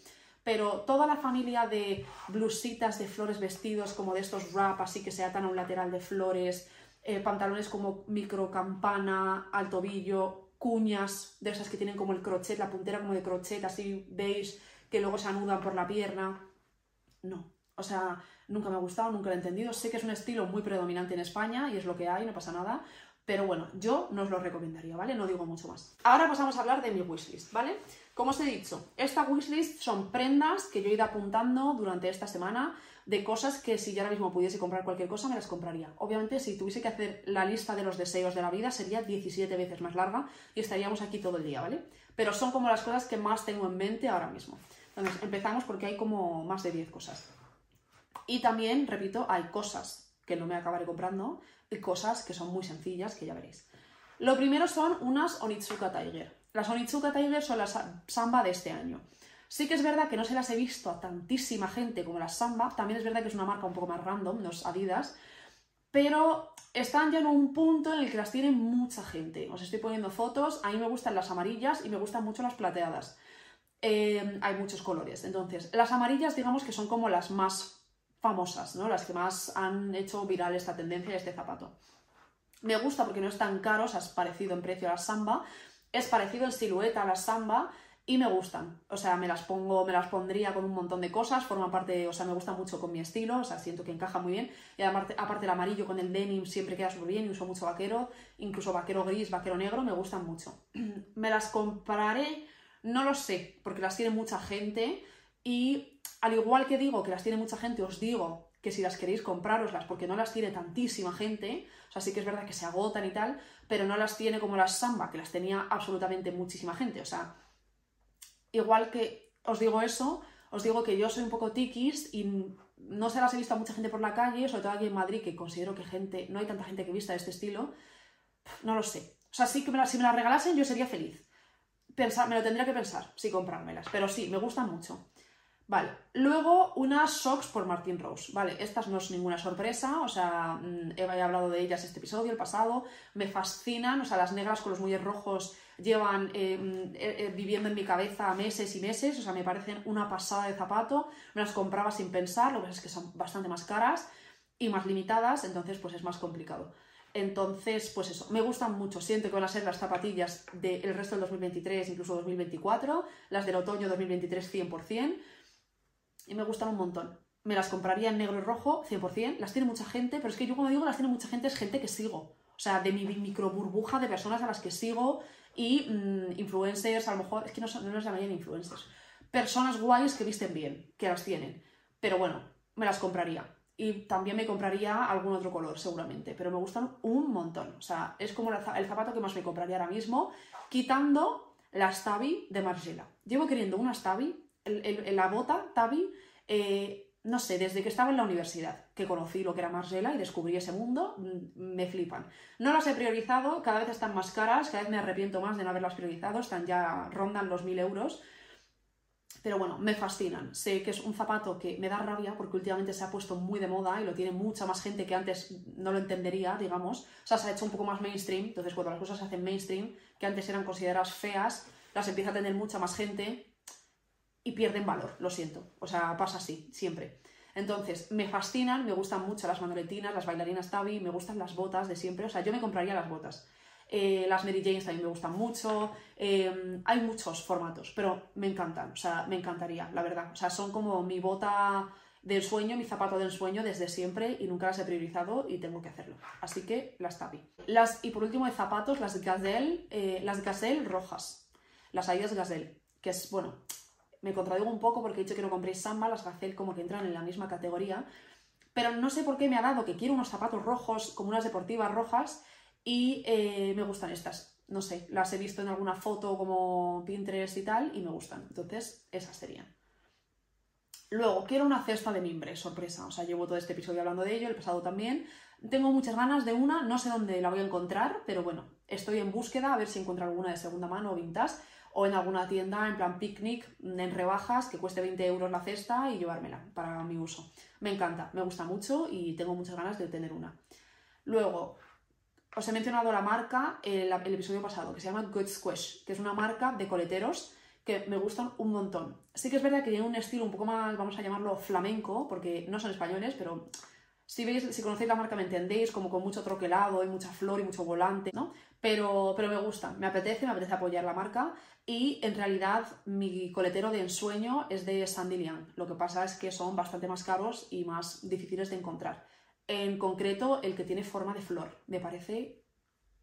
Pero toda la familia de blusitas de flores vestidos como de estos wrap así que se atan a un lateral de flores, eh, pantalones como micro campana, al tobillo, cuñas de esas que tienen como el crochet, la puntera como de crochet, así veis que luego se anudan por la pierna. No, o sea, nunca me ha gustado, nunca lo he entendido. Sé que es un estilo muy predominante en España y es lo que hay, no pasa nada. Pero bueno, yo no os lo recomendaría, ¿vale? No digo mucho más. Ahora pasamos a hablar de mi wishlist, ¿vale? Como os he dicho, esta wishlist son prendas que yo he ido apuntando durante esta semana de cosas que si yo ahora mismo pudiese comprar cualquier cosa me las compraría. Obviamente si tuviese que hacer la lista de los deseos de la vida sería 17 veces más larga y estaríamos aquí todo el día, ¿vale? pero son como las cosas que más tengo en mente ahora mismo. Entonces, empezamos porque hay como más de 10 cosas. Y también, repito, hay cosas que no me acabaré comprando cosas que son muy sencillas, que ya veréis. Lo primero son unas Onitsuka Tiger. Las Onitsuka Tiger son las Samba de este año. Sí que es verdad que no se las he visto a tantísima gente como las Samba, también es verdad que es una marca un poco más random, los Adidas, pero están ya en un punto en el que las tiene mucha gente. Os estoy poniendo fotos, a mí me gustan las amarillas y me gustan mucho las plateadas. Eh, hay muchos colores. Entonces, las amarillas digamos que son como las más famosas, ¿no? Las que más han hecho viral esta tendencia, este zapato. Me gusta porque no es tan caro, o sea, es parecido en precio a la samba, es parecido en silueta a la samba y me gustan. O sea, me las pongo, me las pondría con un montón de cosas, forma parte, o sea, me gusta mucho con mi estilo, o sea, siento que encaja muy bien. Y aparte, aparte el amarillo con el denim siempre queda súper bien, y uso mucho vaquero, incluso vaquero gris, vaquero negro, me gustan mucho. me las compraré, no lo sé, porque las tiene mucha gente y al igual que digo que las tiene mucha gente, os digo que si las queréis compraroslas porque no las tiene tantísima gente, o sea, sí que es verdad que se agotan y tal, pero no las tiene como las Samba, que las tenía absolutamente muchísima gente, o sea, igual que os digo eso, os digo que yo soy un poco tikis y no se las he visto a mucha gente por la calle, sobre todo aquí en Madrid, que considero que gente, no hay tanta gente que vista de este estilo, no lo sé. O sea, sí que si me las regalasen yo sería feliz. Me lo tendría que pensar, si comprármelas, pero sí, me gustan mucho. Vale, luego unas socks por Martin Rose, vale, estas no es ninguna sorpresa, o sea, mm, he hablado de ellas este episodio, el pasado, me fascinan, o sea, las negras con los muelles rojos llevan eh, mm, eh, eh, viviendo en mi cabeza meses y meses, o sea, me parecen una pasada de zapato, me las compraba sin pensar, lo que pasa es que son bastante más caras y más limitadas, entonces pues es más complicado. Entonces, pues eso, me gustan mucho. Siento que van a ser las zapatillas del resto del 2023, incluso 2024, las del otoño 2023 100% y me gustan un montón. Me las compraría en negro y rojo, 100%. Las tiene mucha gente, pero es que yo cuando digo las tiene mucha gente es gente que sigo. O sea, de mi micro burbuja de personas a las que sigo y mm, influencers, a lo mejor, es que no, no llamarían influencers. Personas guays que visten bien, que las tienen. Pero bueno, me las compraría. Y también me compraría algún otro color, seguramente. Pero me gustan un montón. O sea, es como el zapato que más me compraría ahora mismo, quitando la Stabi de Margiela. Llevo queriendo una Stabi la bota, Tabi, eh, no sé, desde que estaba en la universidad, que conocí lo que era Margiela y descubrí ese mundo, mm, me flipan. No las he priorizado, cada vez están más caras, cada vez me arrepiento más de no haberlas priorizado, están ya, rondan los mil euros. Pero bueno, me fascinan. Sé que es un zapato que me da rabia porque últimamente se ha puesto muy de moda y lo tiene mucha más gente que antes no lo entendería, digamos. O sea, se ha hecho un poco más mainstream. Entonces, cuando las cosas se hacen mainstream, que antes eran consideradas feas, las empieza a tener mucha más gente y pierden valor, lo siento. O sea, pasa así, siempre. Entonces, me fascinan, me gustan mucho las manoletinas, las bailarinas Tabi, me gustan las botas de siempre. O sea, yo me compraría las botas. Eh, las Mary Janes también me gustan mucho. Eh, hay muchos formatos, pero me encantan. O sea, me encantaría, la verdad. O sea, son como mi bota del sueño, mi zapato del sueño desde siempre y nunca las he priorizado y tengo que hacerlo. Así que las Tabi. Las, y por último, de zapatos, las Gazelle, eh, las Gazelle rojas. Las Adidas Gazelle, que es, bueno, me contradigo un poco porque he dicho que no compréis Samba, las Gazelle como que entran en la misma categoría, pero no sé por qué me ha dado que quiero unos zapatos rojos como unas deportivas rojas y eh, me gustan estas. No sé, las he visto en alguna foto como Pinterest y tal y me gustan. Entonces, esas serían. Luego, quiero una cesta de mimbre, sorpresa. O sea, llevo todo este episodio hablando de ello, el pasado también. Tengo muchas ganas de una, no sé dónde la voy a encontrar, pero bueno, estoy en búsqueda a ver si encuentro alguna de segunda mano o vintage o en alguna tienda en plan picnic en rebajas que cueste 20 euros la cesta y llevármela para mi uso. Me encanta, me gusta mucho y tengo muchas ganas de tener una. Luego, os he mencionado la marca el, el episodio pasado, que se llama Good Squish, que es una marca de coleteros que me gustan un montón. Sí que es verdad que tiene un estilo un poco más, vamos a llamarlo flamenco, porque no son españoles, pero si veis, si conocéis la marca me entendéis, como con mucho troquelado y mucha flor y mucho volante, ¿no? Pero, pero me gusta, me apetece, me apetece apoyar la marca y en realidad mi coletero de ensueño es de Sandilian. Lo que pasa es que son bastante más caros y más difíciles de encontrar. En concreto, el que tiene forma de flor. Me parece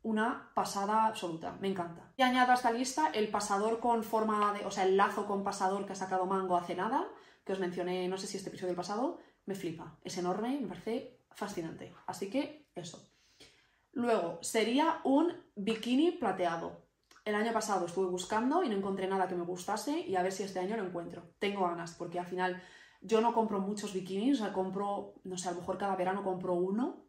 una pasada absoluta. Me encanta. Y añado a esta lista el pasador con forma de... O sea, el lazo con pasador que ha sacado Mango hace nada, que os mencioné, no sé si este episodio del pasado. Me flipa. Es enorme, me parece fascinante. Así que eso. Luego, sería un bikini plateado el año pasado estuve buscando y no encontré nada que me gustase y a ver si este año lo encuentro. Tengo ganas, porque al final yo no compro muchos bikinis, o sea, compro, no sé, a lo mejor cada verano compro uno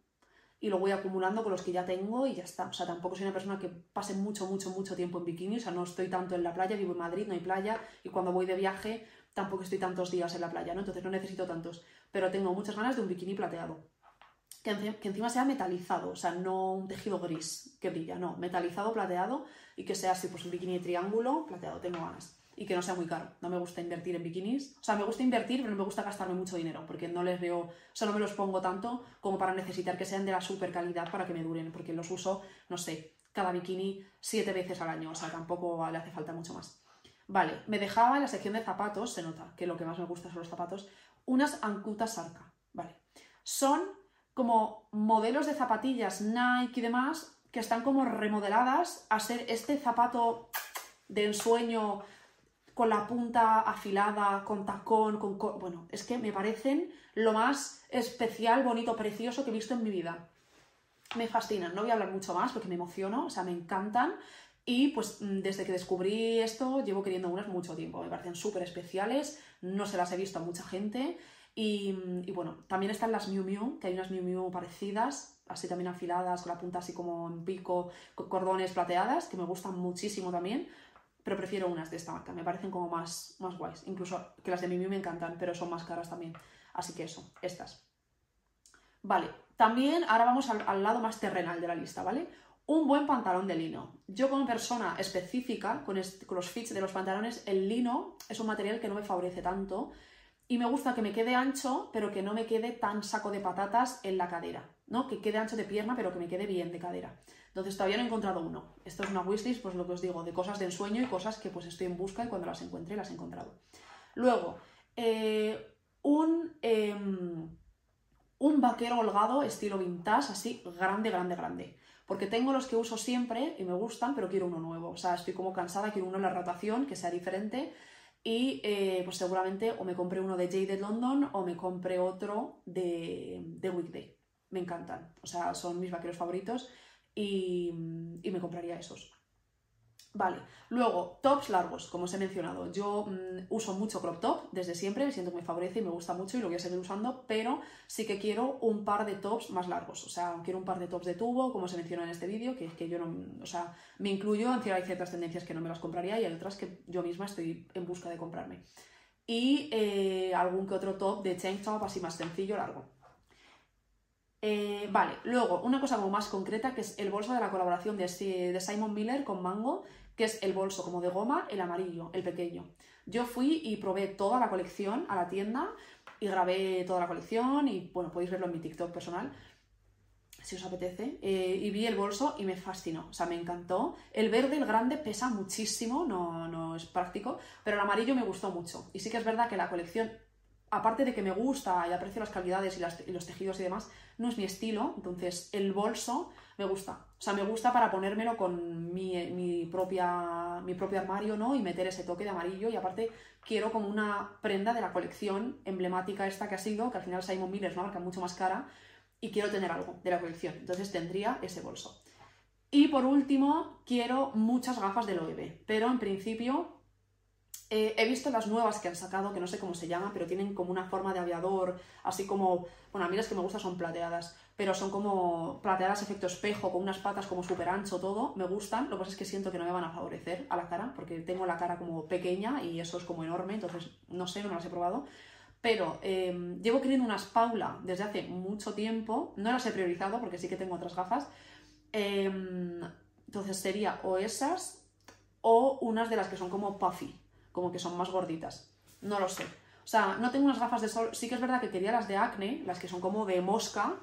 y lo voy acumulando con los que ya tengo y ya está. O sea, tampoco soy una persona que pase mucho, mucho, mucho tiempo en bikini, o sea, no estoy tanto en la playa, vivo en Madrid, no hay playa y cuando voy de viaje tampoco estoy tantos días en la playa, ¿no? Entonces no necesito tantos, pero tengo muchas ganas de un bikini plateado. Que, encima sea metalizado, o sea, no un tejido gris que brilla, no, metalizado, plateado y que sea así, pues un bikini de triángulo, plateado, tengo ganas y que no sea muy caro. No me gusta invertir en bikinis. O sea, me gusta invertir, pero no me gusta gastarme mucho dinero, porque no les veo, o sea, no me los pongo tanto como para necesitar que sean de la super calidad para que me duren, porque los uso, no sé, cada bikini siete veces al año, o sea, tampoco le hace falta mucho más. Vale, me dejaba en la sección de zapatos, se nota que lo que más me gusta son los zapatos, unas Ancutas Arca, vale. Son como modelos de zapatillas Nike y demás que están como remodeladas a ser este zapato de ensueño con la punta afilada, con tacón, con... Bueno, es que me parecen lo más especial, bonito, precioso que he visto en mi vida. Me fascinan, no voy a hablar mucho más porque me emociono, o sea, me encantan. Y pues mm, desde que descubrí esto llevo queriendo unas mucho tiempo, me parecen súper especiales, no se las he visto a mucha gente. Y, mm, bueno, también están las Miu Miu, que hay unas Miu Miu parecidas, así también afiladas, con la punta así como en pico, con cordones plateadas, que me gustan muchísimo también pero prefiero unas de esta marca, me parecen como más, más guays. Incluso que las de Mimi me encantan, pero son más caras también. Así que eso, estas. Vale, también ahora vamos al, lado más terrenal de la lista, ¿vale? Un buen pantalón de lino. Yo como persona específica, con, con los fits de los pantalones, el lino es un material que no me favorece tanto y me gusta que me quede ancho, pero que no me quede tan saco de patatas en la cadera, ¿no? Que quede ancho de pierna, pero que me quede bien de cadera. Entonces todavía no he encontrado uno. Esto es una wishlist, pues lo que os digo, de cosas de ensueño y cosas que pues estoy en busca y cuando las encuentre las he encontrado. Luego, eh, un, em, un vaquero holgado estilo vintage, así grande, grande, grande. Porque tengo los que uso siempre y me gustan, pero quiero uno nuevo. O sea, estoy como cansada, quiero uno en la rotación, que sea diferente. Y eh, pues seguramente o me compré uno de Jaded London o me compré otro de, de Weekday. Me encantan. O sea, son mis vaqueros favoritos y, me compraría esos. Vale, luego, tops largos, como os he mencionado. Yo mm, uso mucho crop top desde siempre, siento que me y me gusta mucho y lo voy a seguir usando, pero sí que quiero un par de tops más largos. O sea, quiero un par de tops de tubo, como se menciona en este vídeo, que es que yo no, o sea, me incluyo, en hay ciertas tendencias que no me las compraría y hay otras que yo misma estoy en busca de comprarme. Y eh, algún que otro top de tank top así más sencillo, largo. Eh, vale, luego una cosa como más concreta que es el bolso de la colaboración de, de Simon Miller con Mango, que es el bolso como de goma, el amarillo, el pequeño. Yo fui y probé toda la colección a la tienda y grabé toda la colección y bueno, podéis verlo en mi TikTok personal si os apetece, eh, y vi el bolso y me fascinó, o sea, me encantó. El verde, el grande, pesa muchísimo, no, no es práctico, pero el amarillo me gustó mucho. Y sí que es verdad que la colección aparte de que me gusta y aprecio las calidades y, los tejidos y demás, no es mi estilo, entonces el bolso me gusta. O sea, me gusta para ponérmelo con mi, propia, mi propio armario, ¿no? Y meter ese toque de amarillo y aparte quiero como una prenda de la colección emblemática esta que ha sido, que al final Simon Miller es una marca mucho más cara y quiero tener algo de la colección, entonces tendría ese bolso. Y por último, quiero muchas gafas de Loewe, pero en principio eh, he visto las nuevas que han sacado, que no sé cómo se llama, pero tienen como una forma de aviador, así como, bueno, a mí las que me gustan son plateadas, pero son como plateadas efecto espejo, con unas patas como súper ancho, todo, me gustan, lo que pasa es que siento que no me van a favorecer a la cara, porque tengo la cara como pequeña y eso es como enorme, entonces no sé, no me las he probado. Pero em, llevo queriendo unas Paula desde hace mucho tiempo, no las he priorizado porque sí que tengo otras gafas. Em, entonces sería o esas o unas de las que son como puffy, como que son más gorditas. No lo sé. O sea, no tengo unas gafas de sol. Sí que es verdad que quería las de acne, las que son como de mosca,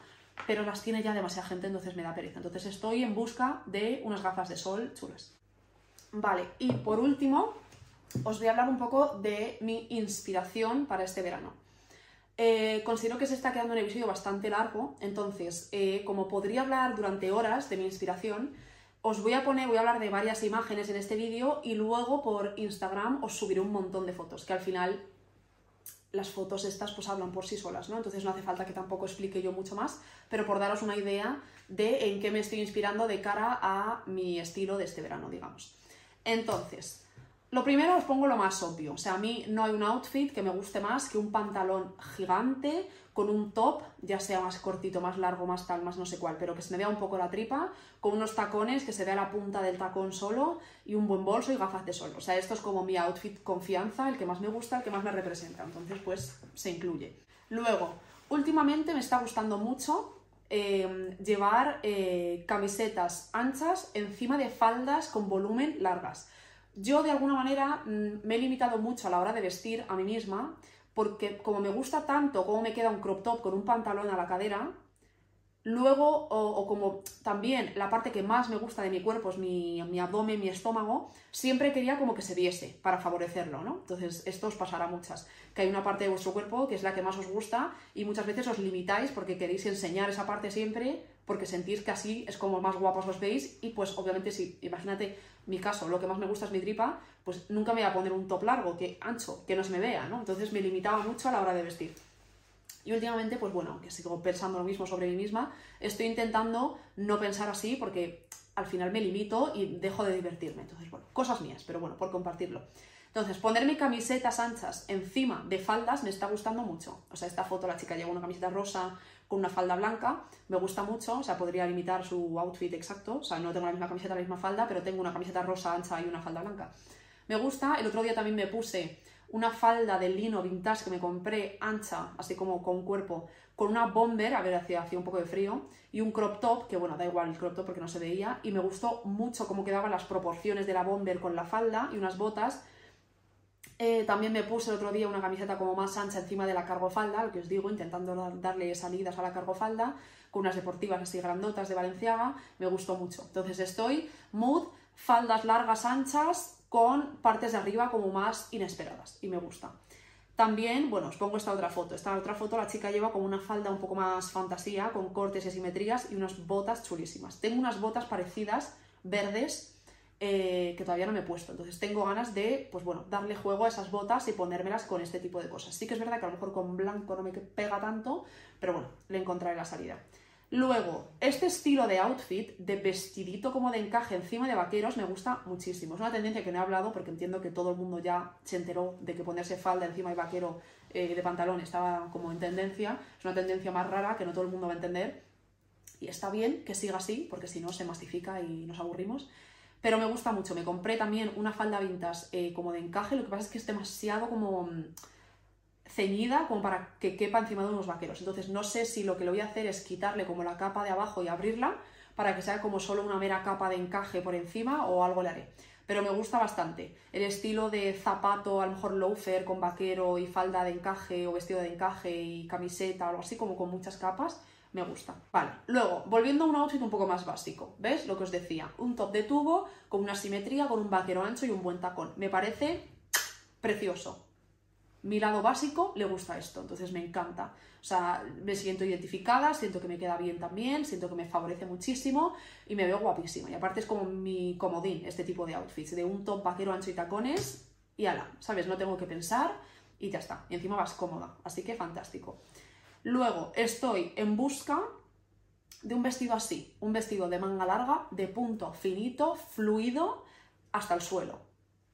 pero las tiene ya demasiada gente, entonces me da pereza. Entonces estoy en busca de unas gafas de sol chulas. Vale, y por último, os voy a hablar un poco de mi inspiración para este verano. Eh, considero que se está quedando un episodio bastante largo, entonces, eh, como podría hablar durante horas de mi inspiración, os voy a poner, voy a hablar de varias imágenes en este vídeo y luego por Instagram os subiré un montón de fotos, que al final las fotos estas pues hablan por sí solas, ¿no? Entonces no hace falta que tampoco explique yo mucho más, pero por daros una idea de en qué me estoy inspirando de cara a mi estilo de este verano, digamos. Entonces, lo primero os pongo lo más obvio. O sea, a mí no hay un outfit que me guste más que un pantalón gigante con un top, ya sea más cortito, más largo, más tal, más no sé cuál, pero que se me vea un poco la tripa, con unos tacones, que se vea la punta del tacón solo y un buen bolso y gafas de sol. O sea, esto es como mi outfit confianza, el que más me gusta, el que más me representa. Entonces, pues se incluye. Luego, últimamente me está gustando mucho eh, llevar eh, camisetas anchas encima de faldas con volumen largas. Yo de alguna manera mm, me he limitado mucho a la hora de vestir a mí misma porque como me gusta tanto cómo me queda un crop top con un pantalón a la cadera, luego, o, como también la parte que más me gusta de mi cuerpo es mi, mi, abdomen, mi estómago, siempre quería como que se viese para favorecerlo, ¿no? Entonces, esto os pasará muchas, que hay una parte de vuestro cuerpo que es la que más os gusta y muchas veces os limitáis porque queréis enseñar esa parte siempre porque sentís que así es como más guapos os veis y pues obviamente si, imagínate mi caso, lo que más me gusta es mi tripa, pues nunca me voy a poner un top largo, que ancho, que no se me vea, ¿no? Entonces me limitaba mucho a la hora de vestir. Y últimamente, pues bueno, que sigo pensando lo mismo sobre mí misma, estoy intentando no pensar así porque al final me limito y dejo de divertirme. Entonces, bueno, cosas mías, pero bueno, por compartirlo. Entonces, ponerme camisetas anchas encima de faldas me está gustando mucho. O sea, esta foto la chica lleva una camiseta rosa con una falda blanca, me gusta mucho, o sea, podría limitar su outfit exacto, o sea, no tengo la misma camiseta, la misma falda, pero tengo una camiseta rosa ancha y una falda blanca. Me gusta, el otro día también me puse una falda de lino vintage que me compré ancha, así como con cuerpo, con una bomber, a ver, hacía, hacía un poco de frío, y un crop top, que bueno, da igual el crop top porque no se veía, y me gustó mucho cómo quedaban las proporciones de la bomber con la falda y unas botas eh, también me puse el otro día una camiseta como más ancha encima de la cargofalda, lo que os digo, intentando darle salidas a la cargofalda, con unas deportivas así grandotas de Valenciaga, me gustó mucho. Entonces estoy mood, faldas largas, anchas, con partes de arriba como más inesperadas, y me gusta. También, bueno, os pongo esta otra foto. Esta otra foto la chica lleva como una falda un poco más fantasía, con cortes y simetrías y unas botas chulísimas. Tengo unas botas parecidas, verdes, eh, que todavía no me he puesto. Entonces tengo ganas de, pues bueno, darle juego a esas botas y ponérmelas con este tipo de cosas. Sí que es verdad que a lo mejor con blanco no me pega tanto, pero bueno, le encontraré la salida. Luego, este estilo de outfit, de vestidito como de encaje encima de vaqueros, me gusta muchísimo. Es una tendencia que no he hablado porque entiendo que todo el mundo ya se enteró de que ponerse falda encima de vaquero eh, de pantalón estaba como en tendencia. Es una tendencia más rara que no todo el mundo va a entender. Y está bien que siga así, porque si no se mastifica y nos aburrimos pero me gusta mucho. Me compré también una falda vintage eh, como de encaje, lo que pasa es que es demasiado como mm, ceñida como para que quepa encima de unos vaqueros. Entonces no sé si lo que le voy a hacer es quitarle como la capa de abajo y abrirla para que sea como solo una mera capa de encaje por encima o algo le haré. Pero me gusta bastante. El estilo de zapato, a lo mejor loafer con vaquero y falda de encaje o vestido de encaje y camiseta o algo así como con muchas capas, me gusta. Vale, luego, volviendo a un outfit un poco más básico, ¿ves? Lo que os decía, un top de tubo con una simetría, con un vaquero ancho y un buen tacón. Me parece precioso. Mi lado básico le gusta esto, entonces me encanta. O sea, me siento identificada, siento que me queda bien también, siento que me favorece muchísimo y me veo guapísima. Y aparte es como mi comodín, este tipo de outfits, de un top vaquero ancho y tacones y ala, ¿sabes? No tengo que pensar y ya está. Y encima vas cómoda, así que fantástico. Luego estoy en busca de un vestido así, un vestido de manga larga, de punto finito, fluido, hasta el suelo.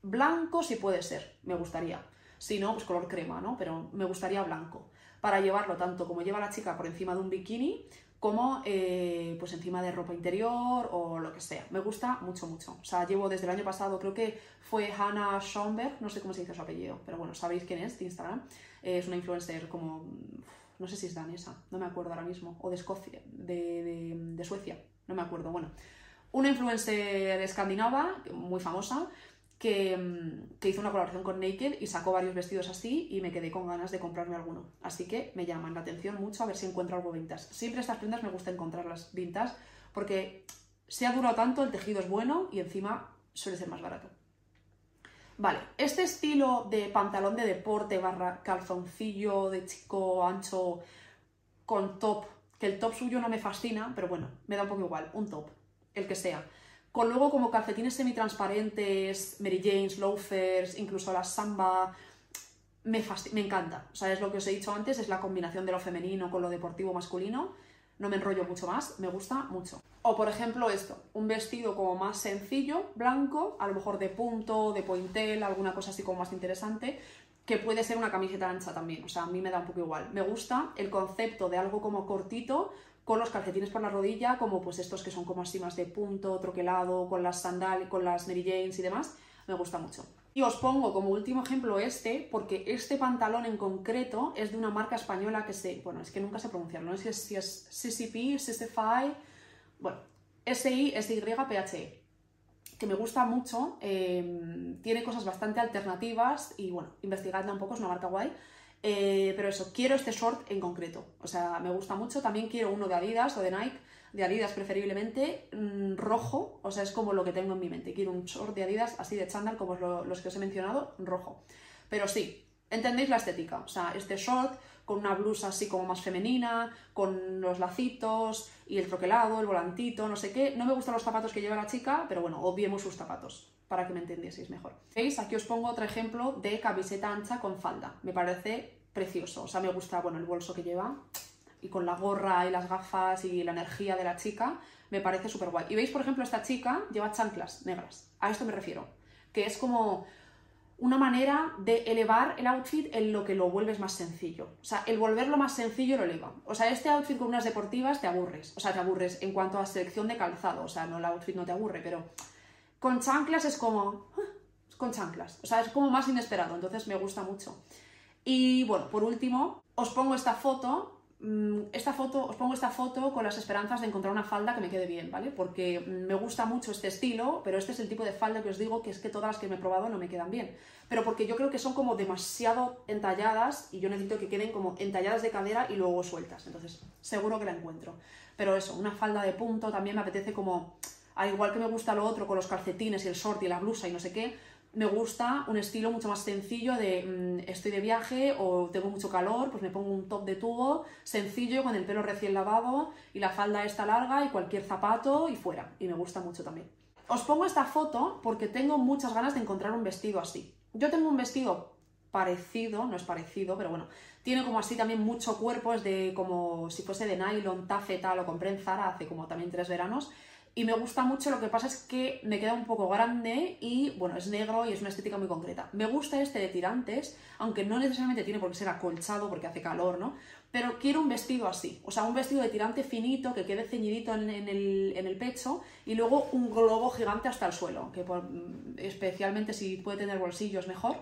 Blanco si puede ser, me gustaría. Si no, pues color crema, ¿no? Pero me gustaría blanco. Para llevarlo tanto como lleva la chica por encima de un bikini, como eh, pues encima de ropa interior o lo que sea. Me gusta mucho, mucho. O sea, llevo desde el año pasado, creo que fue Hannah Schoenberg, no sé cómo se dice su apellido, pero bueno, sabéis quién es de Instagram. es una influencer como no sé si es danesa, no me acuerdo ahora mismo, o de Escocia, de, Suecia, no me acuerdo. Bueno, una influencer escandinava muy famosa que, hizo una colaboración con Naked y sacó varios vestidos así y me quedé con ganas de comprarme alguno. Así que me llaman la atención mucho a ver si encuentro algo vintage. Siempre estas prendas me gusta encontrarlas vintage porque se ha durado tanto, el tejido es bueno y encima suele ser más barato. Vale, este estilo de pantalón de deporte barra calzoncillo de chico ancho con top, que el top suyo no me fascina, pero bueno, me da un poco igual, un top, el que sea. Con luego como calcetines semitransparentes, Mary Janes, loafers, incluso la samba, me, me encanta. O sea, es lo que os he dicho antes, es la combinación de lo femenino con lo deportivo masculino. No me enrollo mucho más, me gusta mucho. O por ejemplo esto, un vestido como más sencillo, blanco, a lo mejor de punto, de pointel, alguna cosa así como más interesante, que puede ser una camiseta ancha también, o sea, a mí me da un poco igual. Me gusta el concepto de algo como cortito, con los calcetines por la rodilla, como pues estos que son como así más de punto, troquelado, con las sandal, con las Mary Janes y demás, me gusta mucho. Y os pongo como último ejemplo este, porque este pantalón en concreto es de una marca española que se, bueno, es que nunca se pronuncia, no sé si es CCP, CCFI, bueno, SI, SYPHE, que me gusta mucho, em, tiene cosas bastante alternativas y bueno, investigadla un poco, es una marca guay. Eh, pero eso, quiero este short en concreto, o sea, me gusta mucho. También quiero uno de Adidas o de Nike, de Adidas preferiblemente, mm, rojo, o sea, es como lo que tengo en mi mente. Quiero un short de Adidas así de chándal, como los que os he mencionado, rojo. Pero sí, entendéis la estética, o sea, este short con una blusa así como más femenina, con los lacitos y el troquelado, el volantito, no sé qué. No me gustan los zapatos que lleva la chica, pero bueno, obviemos sus zapatos para que me entendieseis mejor. ¿Veis? Aquí os pongo otro ejemplo de camiseta ancha con falda. Me parece precioso. O sea, me gusta, bueno, el bolso que lleva y con la gorra y las gafas y la energía de la chica, me parece súper guay. Y veis, por ejemplo, esta chica lleva chanclas negras. A esto me refiero. Que es como una manera de elevar el outfit en lo que lo vuelves más sencillo. O sea, el volverlo más sencillo lo eleva. O sea, este outfit con unas deportivas te aburres. O sea, te aburres en cuanto a selección de calzado. O sea, no el outfit no te aburre, pero con chanclas es como... Ah, con chanclas. O sea, es como más inesperado. Entonces me gusta mucho. Y bueno, por último, os pongo esta foto esta foto, os pongo esta foto con las esperanzas de encontrar una falda que me quede bien, ¿vale? Porque mm, me gusta mucho este estilo, pero este es el tipo de falda que os digo que es que todas las que me he probado no me quedan bien. Pero porque yo creo que son como demasiado entalladas y yo necesito que queden como entalladas de cadera y luego sueltas. Entonces, seguro que la encuentro. Pero eso, una falda de punto también me apetece como, al igual que me gusta lo otro con los calcetines y el short y la blusa y no sé qué, me gusta un estilo mucho más sencillo de mm, estoy de viaje o tengo mucho calor, pues me pongo un top de tubo sencillo con el pelo recién lavado y la falda esta larga y cualquier zapato y fuera. Y me gusta mucho también. Os pongo esta foto porque tengo muchas ganas de encontrar un vestido así. Yo tengo un vestido parecido, no es parecido, pero bueno, tiene como así también mucho cuerpo, es de como si fuese de nylon, tafeta, lo compré en Zara hace como también tres veranos y me gusta mucho, lo que pasa es que me queda un poco grande y bueno, es negro y es una estética muy concreta. Me gusta este de tirantes, aunque no necesariamente tiene por qué ser acolchado porque hace calor, ¿no? Pero quiero un vestido así, o sea, un vestido de tirante finito que quede ceñidito en, el, en el, pecho y luego un globo gigante hasta el suelo, que especialmente si puede tener bolsillos mejor,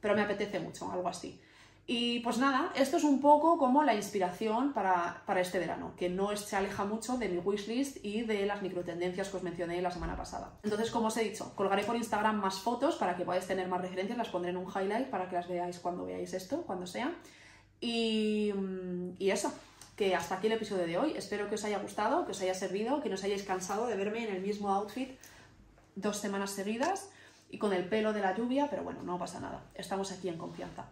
pero me apetece mucho, algo así. Y pues nada, esto es un poco como la inspiración para, este verano, que no se aleja mucho de mi wishlist y de las microtendencias que os mencioné la semana pasada. Entonces, como os he dicho, colgaré por Instagram más fotos para que podáis tener más referencias, las pondré en un highlight para que las veáis cuando veáis esto, cuando sea. Y, mm, y eso, que hasta aquí el episodio de hoy. Espero que os haya gustado, que os haya servido, que no os hayáis cansado de verme en el mismo outfit dos semanas seguidas y con el pelo de la lluvia, pero bueno, no pasa nada, estamos aquí en confianza.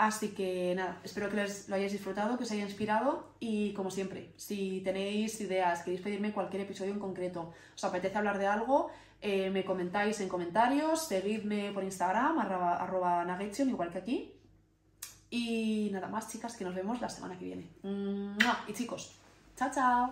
Así que nada, espero que lo hayáis disfrutado, que os haya inspirado y como siempre, si tenéis ideas, queréis pedirme cualquier episodio en concreto, os apetece hablar de algo, eh, me comentáis en comentarios, seguidme por Instagram, arroba, igual que aquí. Y nada más, chicas, que nos vemos la semana que viene. Y chicos, chao, chao.